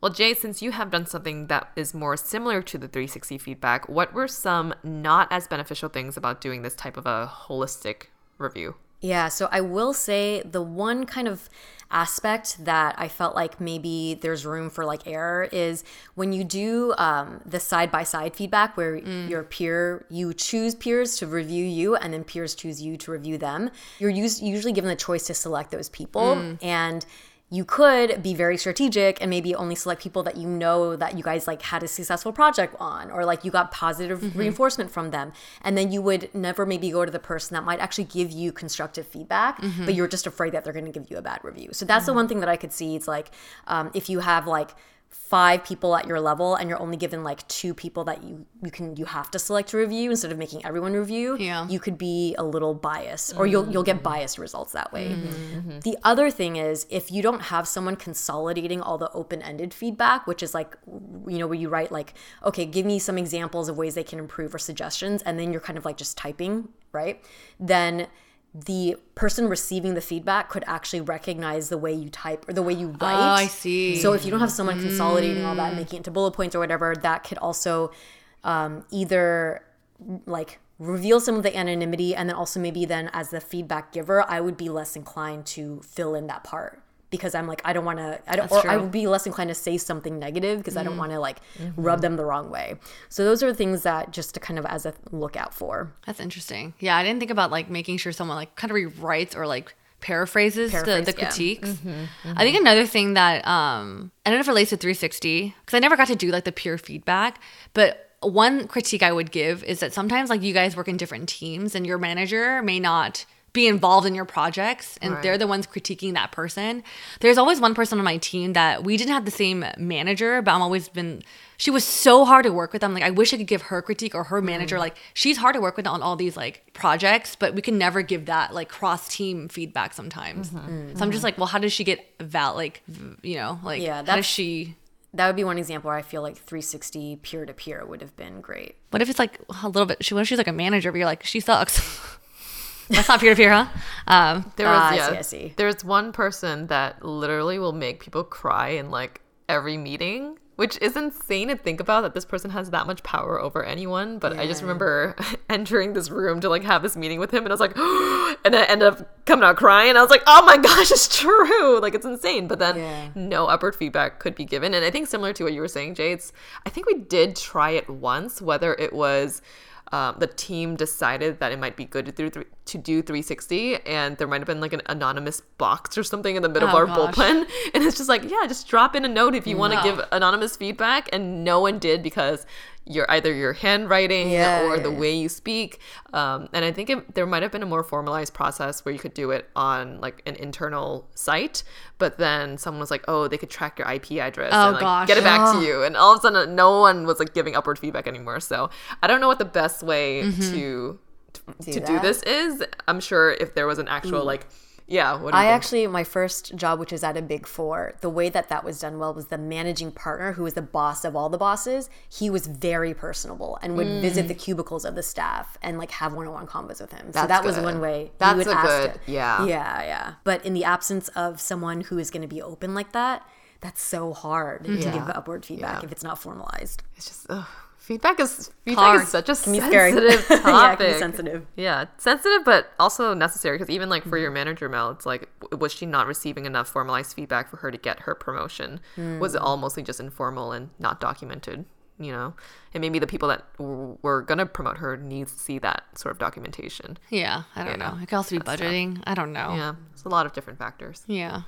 Well, Jay, since you have done something that is more similar to the 360 feedback, what were some not as beneficial things about doing this type of a holistic review? Yeah, so I will say the one kind of aspect that I felt like maybe there's room for like error is when you do um, the side by side feedback where your peer, you choose peers to review you and then peers choose you to review them. You're us- usually given the choice to select those people. And you could be very strategic and maybe only select people that you know that you guys like had a successful project on or like you got positive Mm-hmm. reinforcement from them and then you would never maybe go to the person that might actually give you constructive feedback Mm-hmm. but you're just afraid that they're going to give you a bad review so that's the one thing that i could see it's like um, if you have like five people at your level and you're only given like two people that you you can you have to select to review instead of making everyone review Yeah. you could be a little biased or you'll you'll get biased results that way Mm-hmm. the other thing is if you don't have someone consolidating all the open-ended feedback which is like you know where you write like okay give me some examples of ways they can improve or suggestions and then you're kind of like just typing right then the person receiving the feedback could actually recognize the way you type or the way you write. Oh, I see. So if you don't have someone consolidating all that, making it to bullet points or whatever, that could also um, either like reveal some of the anonymity and then also maybe then as the feedback giver, I would be less inclined to fill in that part because I'm like I don't want to I don't or I true. would be less inclined to say something negative because I don't mm. want to like mm-hmm. rub them the wrong way. So those are things that just to kind of as a lookout for. That's interesting. Yeah, I didn't think about like making sure someone like kind of rewrites or like paraphrases Paraphrase, the, the yeah. critiques. Mm-hmm, I think mm-hmm. another thing that um I don't know if it relates to 360 because I never got to do like the peer feedback, but one critique I would give is that sometimes like you guys work in different teams and your manager may not be involved in your projects and they're the ones critiquing that person. There's always one person on my team that we didn't have the same manager, but I'm always been she was so hard to work with. I'm like, I wish I could give her critique or her manager. Mm. Like, she's hard to work with on all these like projects, but we can never give that like cross team feedback sometimes. Mm-hmm. Mm-hmm. So I'm just like, well, how does she get val like you know, like Yeah, how does that's- she That would be one example where I feel like 360 peer to peer would have been great. what if it's like a little bit she what if she's like a manager, but you're like, she sucks. [LAUGHS] That's not peer to peer, huh? Um There was Ah, I see, I see. There's one person that literally will make people cry in like every meeting, which is insane to think about that this person has that much power over anyone. But I just remember [LAUGHS] entering this room to like have this meeting with him, and I was like, [GASPS] and I ended up coming out crying. I was like, oh my [LAUGHS] gosh, it's true. Like it's insane. But then Yeah. no upward feedback could be given, and I think similar to what you were saying, Jades, I think we did try it once, whether it was. Um, the team decided that it might be good to do, to do 360 and there might have been like an anonymous box or something in the middle of Oh, our gosh. bullpen [LAUGHS] and it's just like yeah just drop in a note if you want to give anonymous feedback and no one did because you're either your handwriting Yeah, or yeah, the yeah. way you speak um, and i think it, there might have been a more formalized process where you could do it on like an internal site but then someone was like oh they could track your ip address Oh, and like, gosh. get it back to you and all of a sudden no one was like giving upward feedback anymore so i don't know what the best way Mm-hmm. to to do that? this is i'm sure if there was an actual like yeah what do you I think? actually, my first job, which is at a big four, the way that that was done well was the managing partner, who was the boss of all the bosses. He was very personable and would visit mm. the cubicles of the staff and like have one-on-one combos with him. so That's that was one way. That's would a good- it. yeah. yeah, yeah. But in the absence of someone who is going to be open like that, that's so hard to give upward feedback Yeah. if it's not formalized. it's just ugh. Feedback is feedback Hard. is such a scary. sensitive [LAUGHS] Yeah, topic. be sensitive. Yeah, sensitive, but also necessary because even like for Mm-hmm. your manager, Mel, it's like, was she not receiving enough formalized feedback for her to get her promotion? Was it Mm. all mostly just informal and not documented? You know, and maybe the people that w- were gonna promote her needs to see that sort of documentation. yeah, I don't Yeah, know. It could also be budgeting. I don't know. Yeah, it's a lot of different factors. Yeah.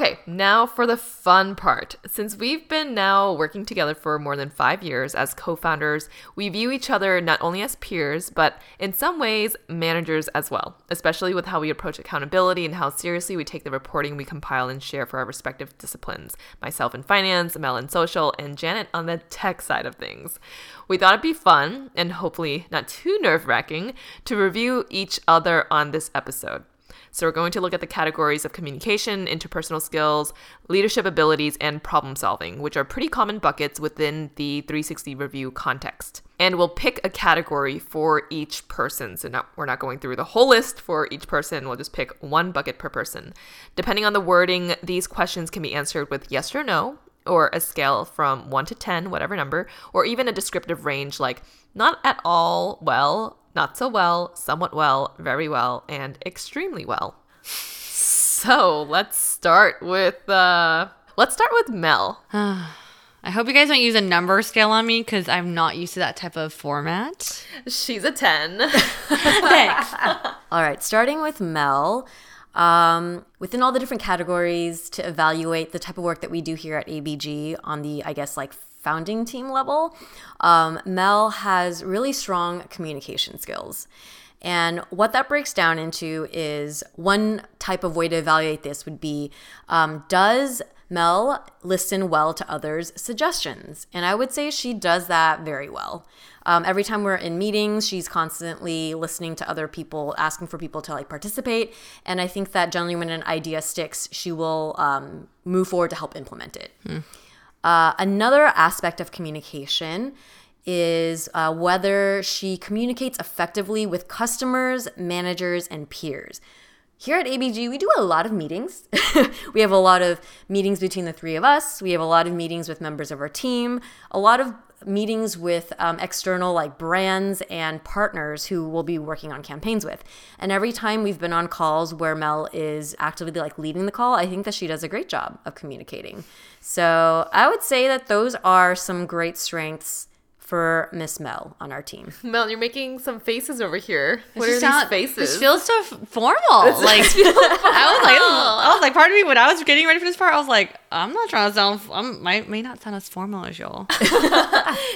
Okay, now for the fun part. Since we've been now working together for more than five years as co founders, we view each other not only as peers, but in some ways, managers as well, especially with how we approach accountability and how seriously we take the reporting we compile and share for our respective disciplines myself in finance, Mel in social, and Janet on the tech side of things. We thought it'd be fun, and hopefully not too nerve wracking, to review each other on this episode. So, we're going to look at the categories of communication, interpersonal skills, leadership abilities, and problem solving, which are pretty common buckets within the 360 review context. And we'll pick a category for each person. So, not, we're not going through the whole list for each person. We'll just pick one bucket per person. Depending on the wording, these questions can be answered with yes or no, or a scale from 1 to 10, whatever number, or even a descriptive range like not at all well, not so well, somewhat well, very well, and extremely well. So let's start with uh let's start with Mel. [SIGHS] I hope you guys don't use a number scale on me because I'm not used to that type of format. She's a 10. [LAUGHS] Thanks. [LAUGHS] All right, starting with Mel. Um, within all the different categories to evaluate the type of work that we do here at ABG on the, I guess, like founding team level, um, Mel has really strong communication skills. And what that breaks down into is one type of way to evaluate this would be um, does Mel listen well to others' suggestions? And I would say she does that very well. Um, every time we're in meetings, she's constantly listening to other people, asking for people to like participate. And I think that generally, when an idea sticks, she will um, move forward to help implement it. Uh, another aspect of communication is uh, whether she communicates effectively with customers, managers, and peers. Here at ABG, we do a lot of meetings. [LAUGHS] we have a lot of meetings between the three of us. We have a lot of meetings with members of our team, a lot of meetings with um, external like brands and partners who we'll be working on campaigns with. And every time we've been on calls where Mel is actively like leading the call, I think that she does a great job of communicating. So I would say that those are some great strengths for Miss Mel on our team. [LAUGHS] Mel, you're making some faces over here. What This are sound- these faces? This feels so f- formal. Like [LAUGHS] [LAUGHS] I was like, I was like, part of me when I was getting ready for this part, I was like, I'm not trying to sound. I'm might may not sound as formal as y'all.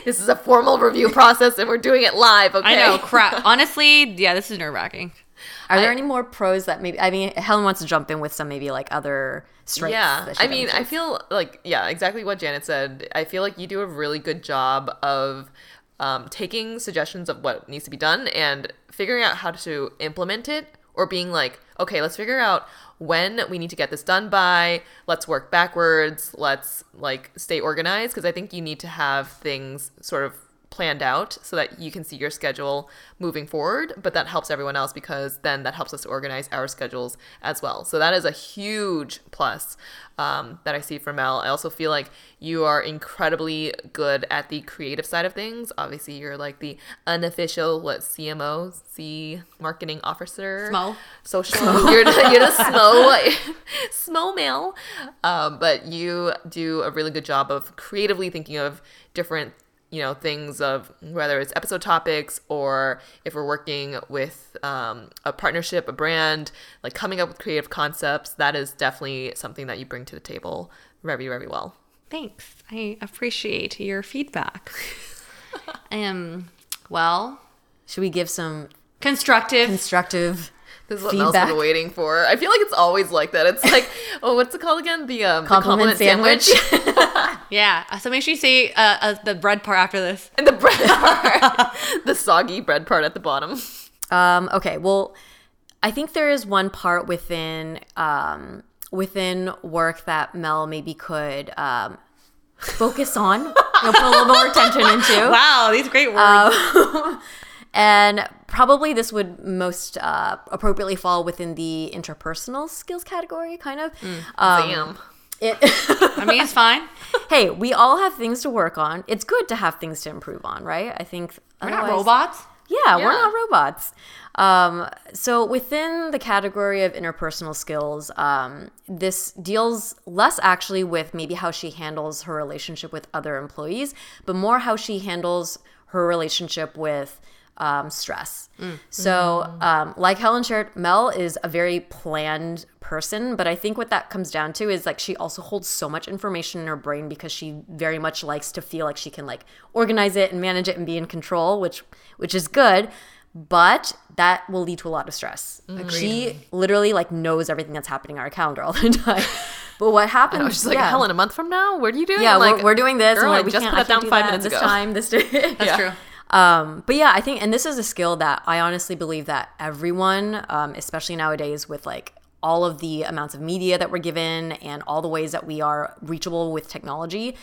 this is a formal review process and we're doing it live, okay? I know, crap. Honestly, yeah, this is nerve wracking. Are there any more pros that maybe? I mean, Helen wants to jump in with some maybe like other strengths. Yeah, I mean, I feel like yeah, exactly what Janet said. I feel like you do a really good job of um, taking suggestions of what needs to be done and figuring out how to implement it, or being like, okay, let's figure out when we need to get this done by. Let's work backwards. Let's like stay organized because I think you need to have things sort of planned out so that you can see your schedule moving forward but that helps everyone else because then that helps us to organize our schedules as well. So that is a huge plus um, that i see from mel i also feel like you are incredibly good at the creative side of things. Obviously you're like the unofficial what cmo c marketing officer? Smo. social. You're the, you're the [LAUGHS] smo smo [LAUGHS] male. Um, but you do a really good job of creatively thinking of different you know things of whether it's episode topics or if we're working with um, a partnership a brand like coming up with creative concepts that is definitely something that you bring to the table very very well Thanks. I appreciate your feedback. [LAUGHS] um, well, should we give some constructive. constructive this constructive is what Mel's feedback? been waiting for. I feel like it's always like that. It's like, [LAUGHS] oh, what's it called again? The um, the Compliment sandwich. [LAUGHS] yeah. So make sure you say uh, uh, the bread part after this. and [LAUGHS] the bread part, the soggy bread part at the bottom. Um, okay, well, I think there is one part within um, within work that Mel maybe could um, focus on, you know, put a little more attention into. [LAUGHS] Wow, these great words. [LAUGHS] And probably this would most uh, appropriately fall within the interpersonal skills category, kind of. Um, Damn. It, I mean, it's fine. [LAUGHS] hey, we all have things to work on. It's good to have things to improve on, right? I think We're not robots. Yeah, we're not robots. Um, so within the category of interpersonal skills, um, this deals less actually with maybe how she handles her relationship with other employees, but more how she handles her relationship with um, stress. So, um, like Helen shared, Mel is a very planned person, but I think what that comes down to is like she also holds so much information in her brain because she very much likes to feel like she can like organize it and manage it and be in control, which which is good. But that will lead to a lot of stress. Like she literally like knows everything that's happening on our calendar all the [LAUGHS] time. But what happens? I just like, yeah. Helen, a month from now, what are you doing? Yeah, we're, like, we're doing this. Girl, and I like, we just can't, put that down do five minutes this ago. time. This day. [LAUGHS] That's true. Um, but yeah, I think, and this is a skill that I honestly believe that everyone, um, especially nowadays with like all of the amounts of media that we're given and all the ways that we are reachable with technology,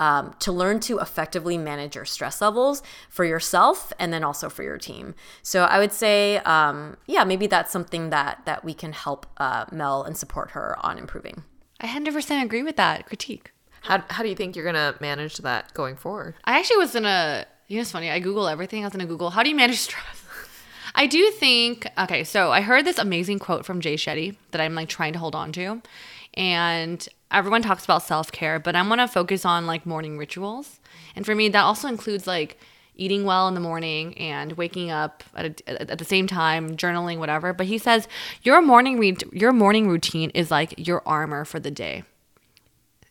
um, to learn to effectively manage your stress levels for yourself and then also for your team. So I would say, um, yeah, maybe that's something that that we can help uh, Mel and support her on improving. I 100% agree with that critique. How, how do you think you're gonna manage that going forward? I actually was gonna, you know, it's funny. I Google everything. I was gonna Google, how do you manage stress? [LAUGHS] I do think okay, so I heard this amazing quote from Jay Shetty that I'm like trying to hold on to. And everyone talks about self-care, but I want to focus on like morning rituals. And for me that also includes like eating well in the morning and waking up at, a, at the same time, journaling, whatever. But he says your morning re- your morning routine is like your armor for the day.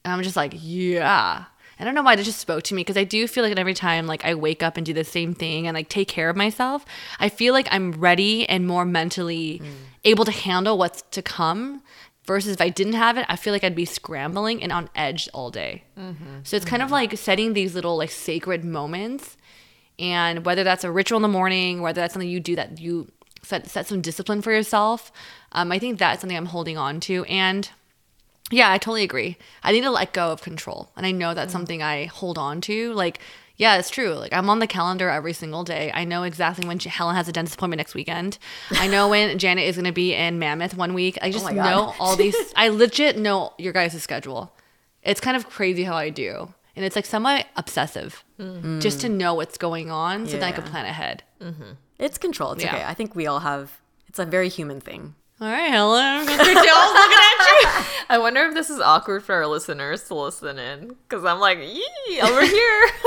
And I'm just like, yeah. I don't know why that just spoke to me because I do feel like every time like I wake up and do the same thing and like take care of myself, I feel like I'm ready and more mentally mm. able to handle what's to come. Versus if I didn't have it, I feel like I'd be scrambling and on edge all day. Mm-hmm. So it's mm-hmm. kind of like setting these little like sacred moments, and whether that's a ritual in the morning, whether that's something you do that you set set some discipline for yourself, um, I think that's something I'm holding on to and yeah, I totally agree. I need to let go of control. And I know that's mm. something I hold on to. Like, yeah, it's true. Like, I'm on the calendar every single day. I know exactly when Helen has a dentist appointment next weekend. I know [LAUGHS] when Janet is going to be in Mammoth one week. I oh just oh know all these. [LAUGHS] I legit know your guys' schedule. It's kind of crazy how I do. And it's like somewhat obsessive mm. just to know what's going on so yeah. that I can plan ahead. Mm-hmm. It's control. It's yeah. okay. I think we all have, it's a very human thing. All right, Helen. Mr. Jones looking at you. [LAUGHS] I wonder if this is awkward for our listeners to listen in because I'm like, yee, over here. [LAUGHS]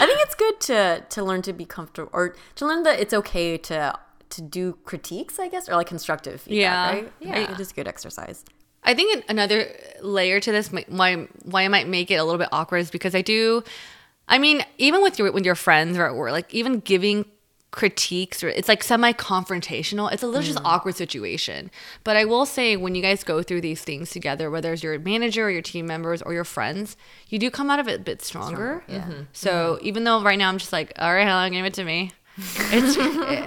I think it's good to to learn to be comfortable or to learn that it's okay to to do critiques, I guess, or like constructive feedback. Yeah, right? yeah, it is good exercise. I think another layer to this, why why I might make it a little bit awkward, is because I do. I mean, even with your with your friends or at work, like even giving critiques or it's like semi confrontational. It's a little mm. just awkward situation. But I will say when you guys go through these things together, whether it's your manager or your team members or your friends, you do come out of it a bit stronger. stronger. Yeah. Mm-hmm. So mm-hmm. even though right now I'm just like, all right, Helen, give it to me. it's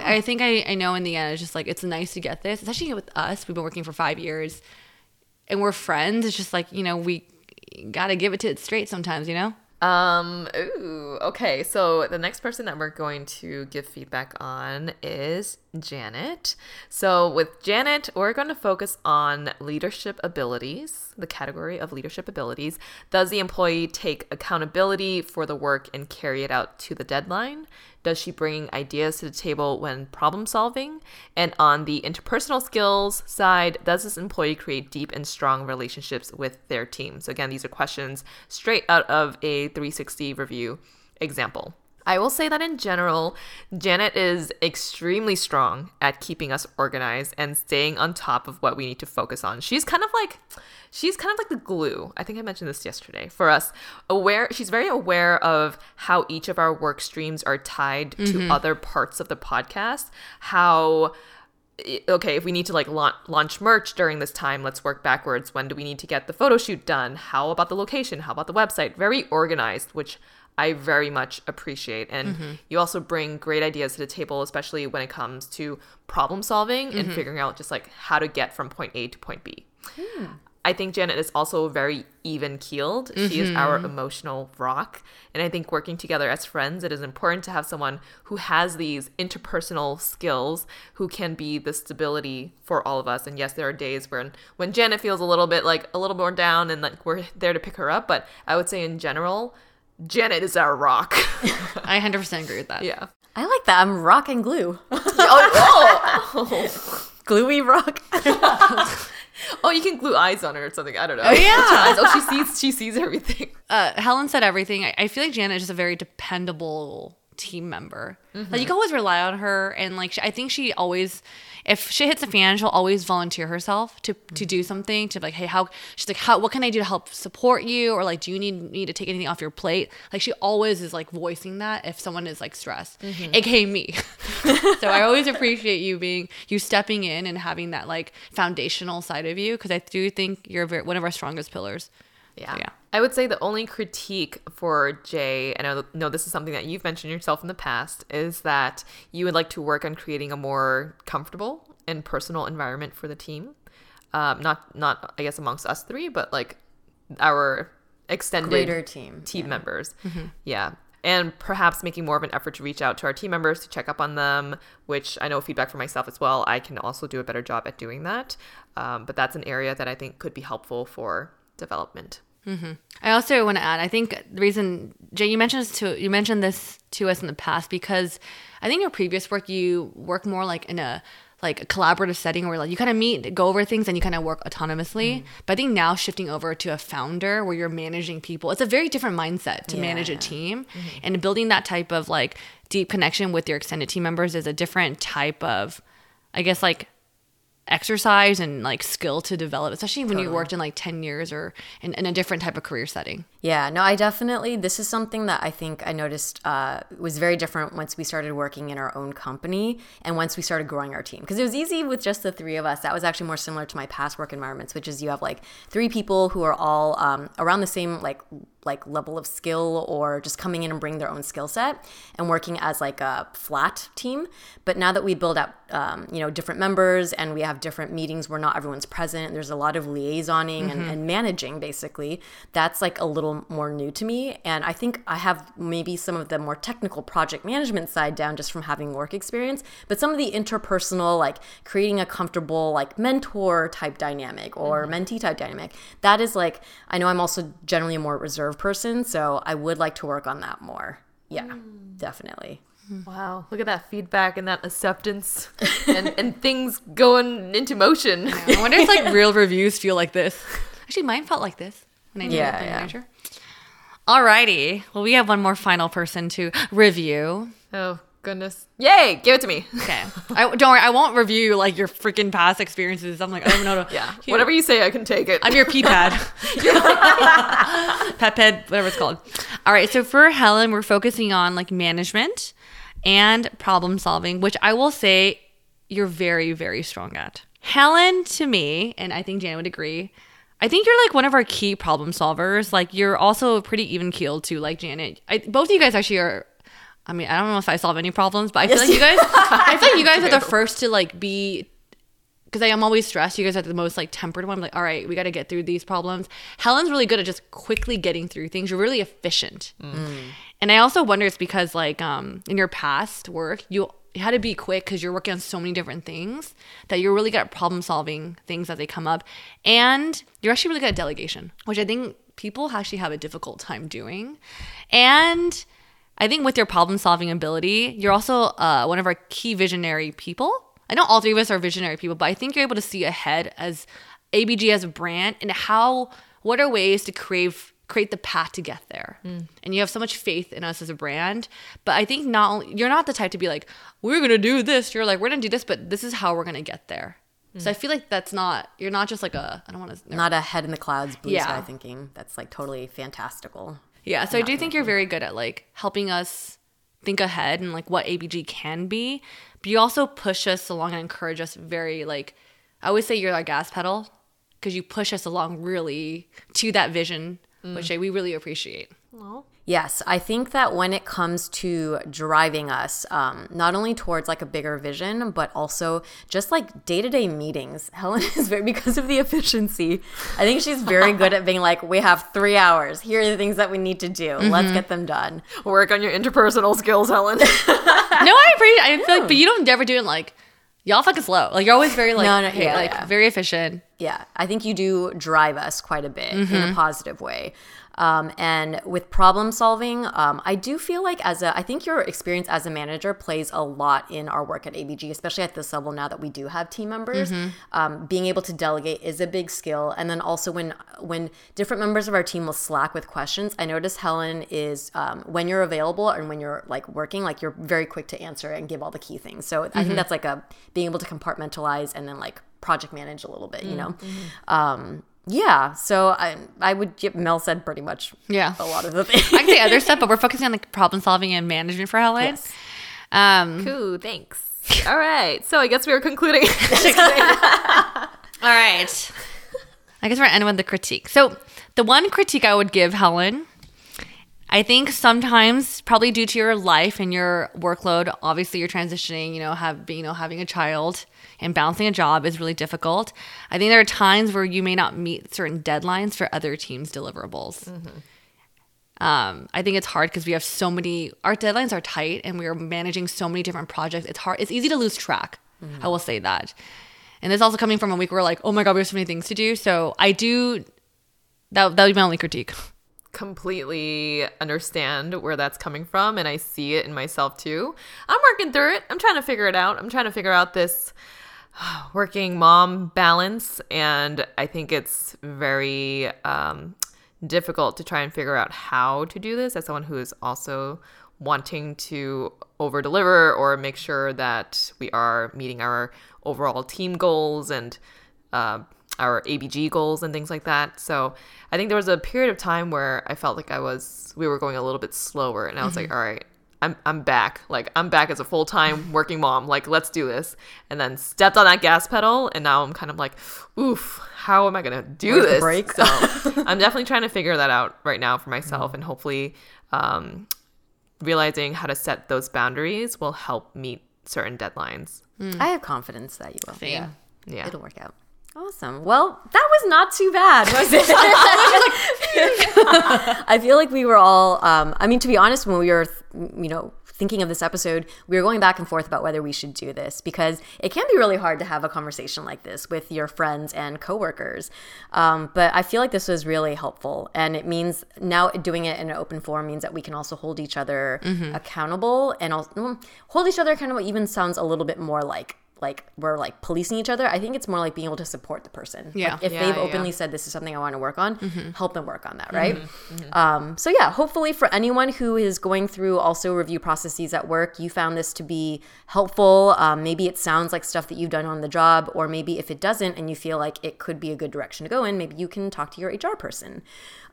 I think I, I know in the end it's just like it's nice to get this, especially with us. We've been working for five years and we're friends. It's just like, you know, we gotta give it to it straight sometimes, you know? Um, ooh, okay. So the next person that we're going to give feedback on is Janet. So with Janet, we're going to focus on leadership abilities, the category of leadership abilities. Does the employee take accountability for the work and carry it out to the deadline? Does she bring ideas to the table when problem solving? And on the interpersonal skills side, does this employee create deep and strong relationships with their team? So, again, these are questions straight out of a 360 review example. I will say that in general, Janet is extremely strong at keeping us organized and staying on top of what we need to focus on. She's kind of like she's kind of like the glue. I think I mentioned this yesterday for us. Aware, she's very aware of how each of our work streams are tied mm-hmm. to other parts of the podcast. How okay, if we need to like launch merch during this time, let's work backwards. When do we need to get the photo shoot done? How about the location? How about the website? Very organized, which I very much appreciate. And mm-hmm. you also bring great ideas to the table, especially when it comes to problem solving mm-hmm. and figuring out just like how to get from point A to point B. Mm. I think Janet is also very even keeled. Mm-hmm. She is our mm-hmm. emotional rock. And I think working together as friends, it is important to have someone who has these interpersonal skills, who can be the stability for all of us. And yes, there are days when when Janet feels a little bit like a little more down and like we're there to pick her up. But I would say in general, Janet is our rock. [LAUGHS] I 100% agree with that. Yeah. I like that. I'm rock and glue. [LAUGHS] oh, oh. [LAUGHS] Gluey rock. oh, you can glue eyes on her or something. I don't know. Oh yeah. oh, she sees. She sees everything. Uh, Helen said everything. I, I feel like Janet is just a very dependable team member. Mm-hmm. Like you can always rely on her, and like I think she always, if she hits a fan, she'll always volunteer herself to mm-hmm. to do something. To like, hey, how she's like, how what can I do to help support you, or like, do you need need to take anything off your plate? Like she always is like voicing that if someone is like stressed, mm-hmm. aka me. [LAUGHS] so I always appreciate you being you stepping in and having that like foundational side of you because I do think you're very, one of our strongest pillars. Yeah. So, yeah. I would say the only critique for Jay, and I know this is something that you've mentioned yourself in the past, is that you would like to work on creating a more comfortable and personal environment for the team. Um, not, not I guess amongst us three, but like our extended greater team team yeah. members. Mm-hmm. Yeah. And perhaps making more of an effort to reach out to our team members to check up on them, which I know feedback for myself as well. I can also do a better job at doing that. Um, but that's an area that I think could be helpful for development. Mm-hmm. I also want to add. I think the reason Jay, you mentioned this to you mentioned this to us in the past because I think your previous work you work more like in a like a collaborative setting where like you kind of meet, go over things, and you kind of work autonomously. Mm-hmm. But I think now shifting over to a founder where you're managing people, it's a very different mindset to manage a team, mm-hmm. and building that type of like deep connection with your extended team members is a different type of, I guess like exercise and like skill to develop, especially when you worked in like 10 years or in, in a different type of career setting. Yeah, no, I definitely, this is something that I think I noticed uh, was very different once we started working in our own company and once we started growing our team. Because it was easy with just the three of us. That was actually more similar to my past work environments, which is you have like three people who are all um, around the same like like level of skill or just coming in and bring their own skill set and working as like a flat team. But now that we build out um, you know different members and we have different meetings where not everyone's present there's a lot of liaisoning and, and managing basically that's like a little more new to me. And i think i have maybe some of the more technical project management side down just from having work experience. But some of the interpersonal like creating a comfortable like mentor type dynamic or mentee type dynamic that is like i know i'm also generally a more reserved person so i would like to work on that more yeah hmm. definitely Wow, look at that feedback and that acceptance and, and [LAUGHS] things going into motion. I wonder if like real reviews feel like this. Actually, mine felt like this when I did Yeah, the yeah. manager. Alrighty. Well, we have one more final person to review. Oh, goodness. Yay, give it to me. [LAUGHS] Okay. I don't worry. I won't review like your freaking past experiences. I'm like, I don't know. Yeah, whatever you say, I can take it. I'm your pee pad. [LAUGHS] Pet ped, whatever it's called. All right. So for Helen, we're focusing on like management and problem solving, which I will say you're very, very strong at. Helen, to me, and I think Jan would agree, I think you're like one of our key problem solvers. Like you're also pretty even keeled too, like Janet. I, both of you guys actually are. I mean, I don't know if I solve any problems, but I feel like you guys. I feel like you [LAUGHS] guys are the first to like be because I am always stressed. You guys are the most like tempered one. I'm like, all right, we got to get through these problems. Helen's really good at just quickly getting through things. You're really efficient. And I also wonder it's because like um in your past work, you you had to be quick because you're working on so many different things that you're really good at problem solving things as they come up. And you're actually really good at delegation, which I think people actually have a difficult time doing. And I think with your problem solving ability, you're also uh, one of our key visionary people. I know all three of us are visionary people, but I think you're able to see ahead as ABG as a brand and how what are ways to crave create the path to get there. And you have so much faith in us as a brand. But I think not only you're not the type to be like, we're gonna do this. You're like, we're gonna do this, but this is how we're gonna get there. So I feel like that's not you're not just like a I don't want to not a head in the clouds blue Yeah. sky thinking that's like totally fantastical Yeah, so I do think you're very good at like helping us think ahead and like what ABG can be, but you also push us along and encourage us very like I always say you're our gas pedal because you push us along really to that vision, which I, we really appreciate. Yes, I think that when it comes to driving us, um, not only towards like a bigger vision, but also just like day to day meetings, [LAUGHS] Helen is very, because of the efficiency, I think she's very [LAUGHS] good at being like, we have three hours. Here are the things that we need to do. Let's get them done. Work on your interpersonal skills, Helen. [LAUGHS] no, I appreciate. I feel like, but you don't ever do it like y'all fucking slow. Like you're always very like No, no, hey, yeah, like yeah. very efficient. Yeah, I think you do drive us quite a bit in a mm-hmm. positive way. Um, and with problem solving, um, I do feel like as a, I think your experience as a manager plays a lot in our work at ABG, especially at this level now that we do have team members. Um, being able to delegate is a big skill, and then also when when different members of our team will slack with questions, I notice Helen is um, when you're available and when you're like working, like you're very quick to answer and give all the key things. So I think that's like a being able to compartmentalize and then like project manage a little bit, you know. Um, yeah, so I I would give Mel said pretty much Yeah. a lot of the things. I can say other stuff, but we're [LAUGHS] focusing on like problem solving and management for Helen. Yes. Um, Cool, thanks. All right, so I guess we are concluding. [LAUGHS] [LAUGHS] All right. I guess we're ending with the critique. So, the one critique I would give Helen, I think sometimes, probably due to your life and your workload, obviously you're transitioning. You know, have you know, having a child and balancing a job is really difficult. I think there are times where you may not meet certain deadlines for other teams' deliverables. Um, I think it's hard because we have so many. Our deadlines are tight, and we are managing so many different projects. It's hard. It's easy to lose track. I will say that. And this also coming from a week where like, oh my god, we have so many things to do. So I do That that would be my only critique. completely understand where that's coming from and I see it in myself too. I'm working through it. I'm trying to figure it out. I'm trying to figure out this [SIGHS] working mom balance and I think it's very um, difficult to try and figure out how to do this as someone who is also wanting to over deliver or make sure that we are meeting our overall team goals and uh, our ABG goals and things like that. So I think there was a period of time where I felt like I was we were going a little bit slower, and I was Mm-hmm. like, all right. I'm, I'm back. Like, I'm back as a full time working mom. Like, let's do this. And then stepped on that gas pedal. And now I'm kind of like, oof, how am I going to do Where's this? Break. So [LAUGHS] I'm definitely trying to figure that out right now for myself. And hopefully, um, realizing how to set those boundaries will help meet certain deadlines. I have confidence that you will. Same. Yeah. Yeah. It'll work out. Awesome. Well, that was not too bad, was it? [LAUGHS] I feel like we were all. Um, I mean, to be honest, when we were, you know, thinking of this episode, we were going back and forth about whether we should do this because it can be really hard to have a conversation like this with your friends and coworkers. Um, but I feel like this was really helpful, and it means now doing it in an open forum means that we can also hold each other accountable and also hold each other accountable. Even sounds a little bit more like like we're like policing each other. I think it's more like being able to support the person. Yeah. Like, if Yeah, they've yeah. openly said this is something I want to work on, help them work on that, right? Um, so yeah, hopefully for anyone who is going through also review processes at work, you found this to be helpful. Um, maybe it sounds like stuff that you've done on the job, or maybe if it doesn't and you feel like it could be a good direction to go in, maybe you can talk to your HR person.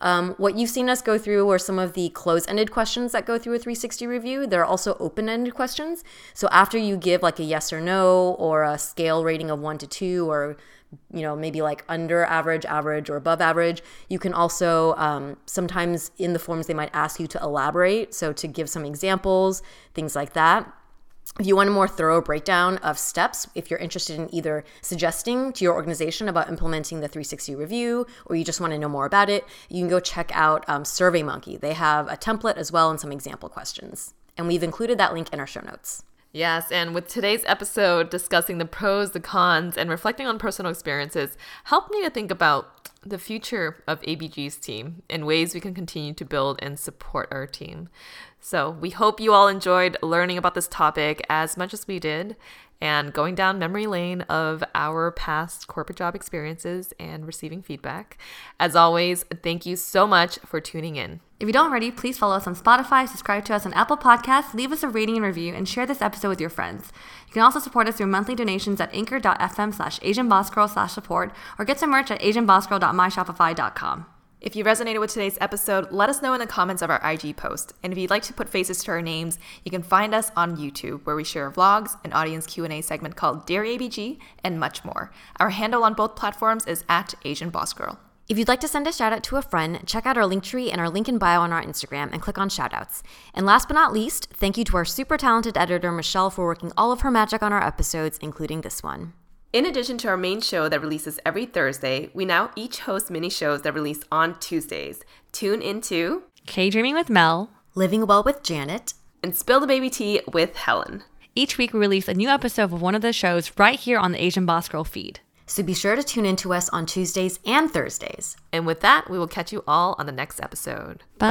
Um, what you've seen us go through are some of the close-ended questions that go through a 360 review. There are also open-ended questions. So after you give like a yes or no or a scale rating of one to two or you know maybe like under average average or above average you can also um, sometimes in the forms they might ask you to elaborate so to give some examples things like that if you want a more thorough breakdown of steps, if you're interested in either suggesting to your organization about implementing the 360 review, or you just want to know more about it, you can go check out um, SurveyMonkey. They have a template as well and some example questions. And we've included that link in our show notes. Yes, and with today's episode discussing the pros, the cons, and reflecting on personal experiences, helped me to think about the future of ABG's team and ways we can continue to build and support our team. So, we hope you all enjoyed learning about this topic as much as we did and going down memory lane of our past corporate job experiences and receiving feedback. As always, thank you so much for tuning in. If you don't already, please follow us on Spotify, subscribe to us on Apple Podcasts, leave us a rating and review, and share this episode with your friends. You can also support us through monthly donations at anchor.fm slash asianbossgirl slash support or get some merch at asianbossgirl.myshopify.com. If you resonated with today's episode, let us know in the comments of our IG post. And if you'd like to put faces to our names, you can find us on YouTube, where we share vlogs, an audience Q&A segment called Dear ABG, and much more. Our handle on both platforms is at Asian Boss Girl. If you'd like to send a shout out to a friend, check out our link tree and our link in bio on our Instagram and click on shoutouts. And last but not least, thank you to our super talented editor, Michelle, for working all of her magic on our episodes, including this one. In addition to our main show that releases every Thursday, we now each host mini shows that release on Tuesdays. Tune into K Dreaming with Mel. Living Well with Janet. and Spill the Baby Tea with Helen. Each week, we release a new episode of one of the shows right here on the Asian Boss Girl feed. So be sure to tune in to us on Tuesdays and Thursdays. And with that, we will catch you all on the next episode. Bye.